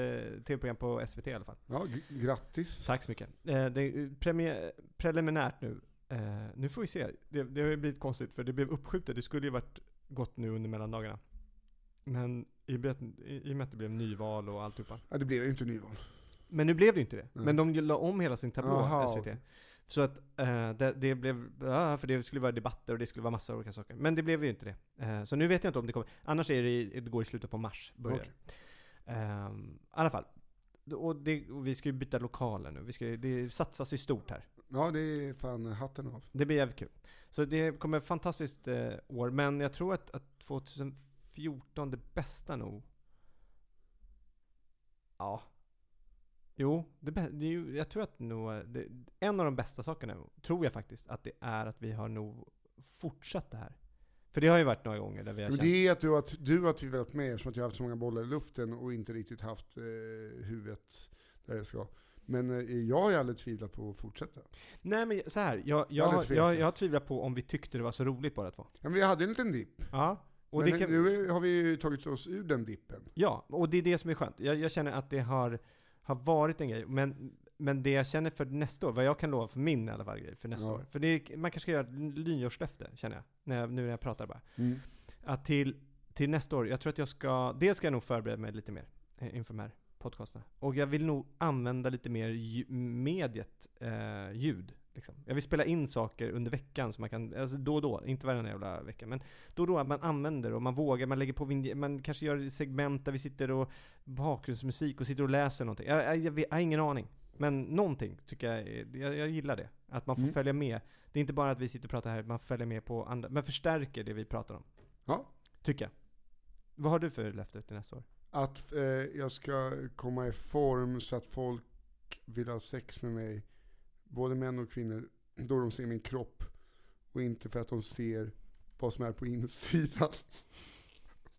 tv-program på SVT i alla fall. Ja, grattis. Tack så mycket. Eh, det är premiär, preliminärt nu. Eh, nu får vi se. Det, det har ju blivit konstigt för det blev uppskjutet. Det skulle ju varit gått nu under mellandagarna. Men i och med att det blev nyval och alltihopa. Ja, det blev ju inte nyval. Men nu blev det ju inte det. Nej. Men de la om hela sin tablå, Jaha, SVT. okej. Så att eh, det, det blev, ja, för det skulle vara debatter och det skulle vara massa olika saker. Men det blev ju inte det. Eh, så nu vet jag inte om det kommer. Annars är det, i- det går i slutet på mars, börjar det. Ehm, I alla fall. Och, det, och vi ska ju byta lokaler nu. Vi ska, det satsas ju stort här. Ja, det är fan hatten av. Det blir jävligt kul. Så det kommer ett fantastiskt eh, år, men jag tror att, att 2014, det bästa nog... Ja. Jo, det, det är ju, jag tror att nog, det, en av de bästa sakerna, tror jag faktiskt, att det är att vi har nog fortsatt det här. För det har ju varit några gånger där vi har känt... det är att du har, du har tvivlat med eftersom att jag har haft så många bollar i luften och inte riktigt haft eh, huvudet där det ska. Men eh, jag har ju aldrig tvivlat på att fortsätta. Nej men så här, jag, Jag jag, jag, jag, har tvivlat på om vi tyckte det var så roligt båda två. Men vi hade en liten dipp. Ja. Och Men kan, nu har vi ju tagit oss ur den dippen. Ja, och det är det som är skönt. Jag, jag känner att det har, har varit en grej, men, men det jag känner för nästa år, vad jag kan lova för min i alla fall grej för nästa Ja. år. För det, man kanske ska göra ett nyårslöfte, känner jag, när jag, nu när jag pratar bara. Mm. Att till, till nästa år, jag tror att jag ska, dels ska jag nog förbereda mig lite mer eh, inför de här podcasterna. Och jag vill nog använda lite mer mediet, eh, ljud. Liksom. Jag vill spela in saker under veckan, så man kan, alltså då och då, inte varje jävla vecka, men då och då att man använder och man vågar, man lägger på man kanske gör segment där vi sitter och bakgrundsmusik och sitter och läser någonting. Jag, jag, jag, jag har ingen aning. Men någonting tycker jag, jag, jag gillar det. Att man får Mm. följa med. Det är inte bara att vi sitter och pratar här, man följer med på andra, men förstärker det vi pratar om. Ja. Tycker jag. Vad har du för löfte till nästa år? Att eh, jag ska komma i form så att folk vill ha sex med mig, både män och kvinnor, då de ser min kropp och inte för att de ser vad som är på insidan.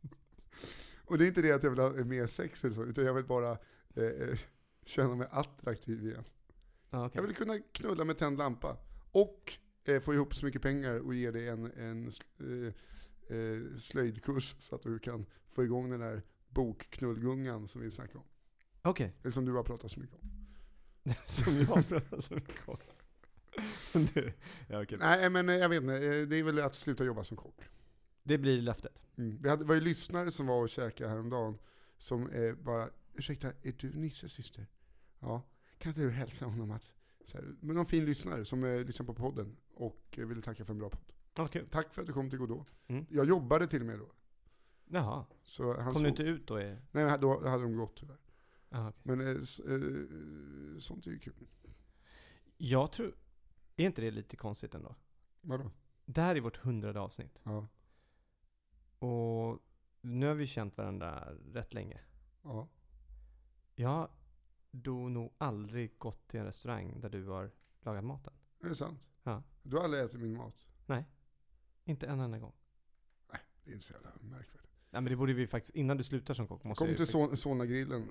och det är inte det att jag vill ha mer sex eller så, utan jag vill bara eh, eh, känna mig attraktiv igen. Okej. Jag vill kunna knulla med tänd lampa. Och eh, få ihop så mycket pengar och ge dig en, en eh, eh, slöjdkurs så att du kan få igång den där bokknullgungan som vi snackade om. Okej. Eller som du har pratat så mycket om. Som jag pratar så mycket om. Du, ja, okej. Nej men eh, jag vet inte, eh, det är väl att sluta jobba som kock. Det blir löftet. Mm. Vi hade, var ju lyssnare som var och käkade häromdagen som eh, bara, ursäkta, är du Nisses syster? Ja, kan inte du hälsa honom att... Så här, men någon fin lyssnare som eh, lyssnar på podden och eh, ville tacka för en bra podd. Kul. Tack för att du kom till Godot. Mm. Jag jobbade till och med då. Jaha. Så han Kom såg, du inte ut då? I... Nej, då hade de gått tyvärr. Aha, okej. Men eh, eh, sånt är ju kul. Jag tror... Är inte det lite konstigt ändå? Vadå? Det här är vårt hundrade avsnitt. Ja. Och nu har vi känt varandra rätt länge. ja. Jag har då nog aldrig gått till en restaurang där du har lagat maten. Är det sant? Ja. Du har aldrig ätit min mat? Inte en enda gång. Det är inte så jävla märkvärdigt. Nej men det borde vi faktiskt, innan du slutar som kock måste Kom till faktiskt- Solna-grillen.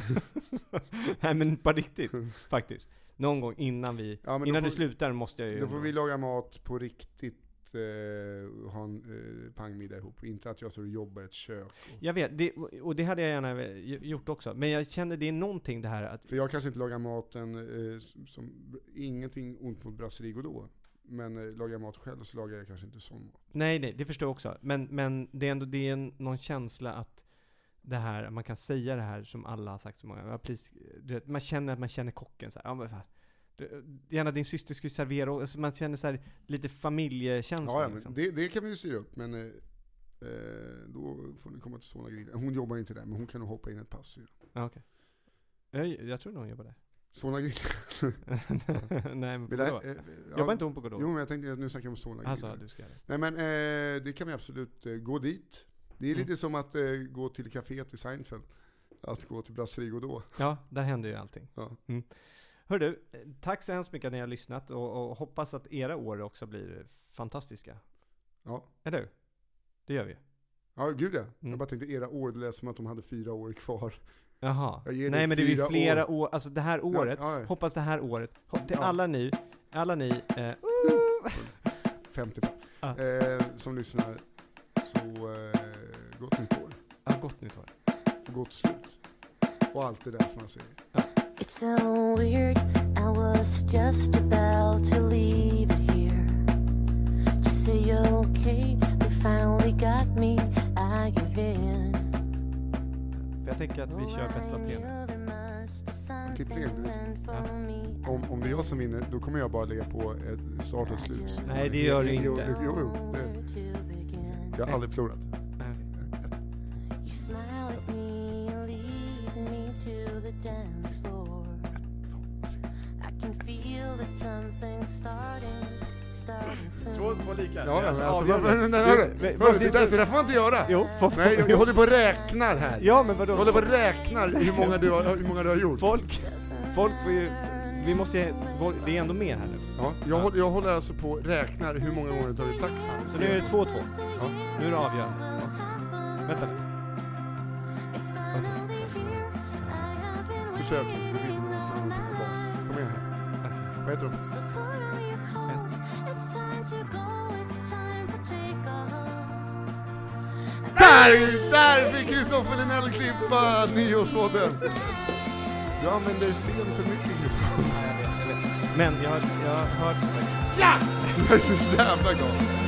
Nej men på riktigt, faktiskt. Någon gång innan vi, Ja, då innan du slutar måste jag ju... Då får vi laga mat på riktigt. Eh, ha en eh, pangmiddag ihop. Inte att jag står och jobbar i ett kök. Och, Jag vet, det, och det hade jag gärna gjort också. Men jag känner det är någonting det här att... för jag kanske inte lagar maten eh, som. Ingenting ont mot Brasserie Godot. Men eh, lagar jag mat själv så lagar jag kanske inte sån mat. Nej, nej, det förstår jag också. Men, men det är ändå det är en, någon känsla att det här, man kan säga det här som alla har sagt så många gånger. Vet, man känner att man känner kocken så här, ja, men fan, du, Gärna din syster skulle servera, alltså man känner så här, lite familjekänsla. Ja, ja, men liksom. det, det kan vi ju styra upp. Men eh, eh, då får ni komma till Solna-grillen. Hon jobbar inte där, men hon kan nog hoppa in ett pass. i. Ja, okej. Jag, jag tror nog hon jobbar där. Solna-grillen. nej, men jag- Godot. eh, ja, Jobbar inte hon på Godot? Jo, men jag tänkte att nu snackar vi om Solna-grillen. Alltså, du ska. Nej men eh, det kan vi absolut eh, gå dit. Det är Mm. lite som att eh, gå till kaféet i Seinfeld. Att gå till Brasserie Godot. Ja, där händer ju allting. Ja. Mm. Hör du, tack så hemskt mycket att ni har lyssnat och, och hoppas att era år också blir fantastiska. Ja. Eller hur? Det gör vi. Ja, gud ja. Mm. Jag bara tänkte era år, det lät som att de hade fyra år kvar. Jaha. Nej men det är ju flera år. år, alltså det här året, Ja, ja, hoppas det här året, till Ja. alla ni, alla ni, eh, 55. Ja. Eh, som lyssnar. Så eh, gott nytt år. ja, gott nytt år. Och gott slut. Och allt det där som man säger. It's so weird. I was just about to leave it here. Just say okay. They finally got me. I give in. Tänker att vi kör bästa tema. Klipp nu. Ja. Om, om det är jag som vinner, då kommer jag bara lägga på ett start och slut. Nej, det gör du Jo, inte. Jo, jo, det, jag har aldrig förlorat. Nej, smile soon. lika. Ja, ja, men alltså, avgörande. men, det, där, det får man inte göra. Jo, får, Nej, jag, jag håller på och räknar här. Ja men vadå? Jag håller på och räknar hur många du har, hur många du har gjort. Folk, folk får ju, vi måste ju, det är ändå mer här nu. Ja, jag, håller, jag håller alltså på och räknar hur många gånger du tagit saxen. Så nu är det 2-2. Ja. Nu är det avgörande. Vänta nu. Have been Försök, det. Kom igen här. Vad heter de? Där! Där fick Kristoffer Linell klippa nyårspodden! Du använder sten för mycket Kristoffer. Men jag, har- jag har hört... Jag är så jävla glad.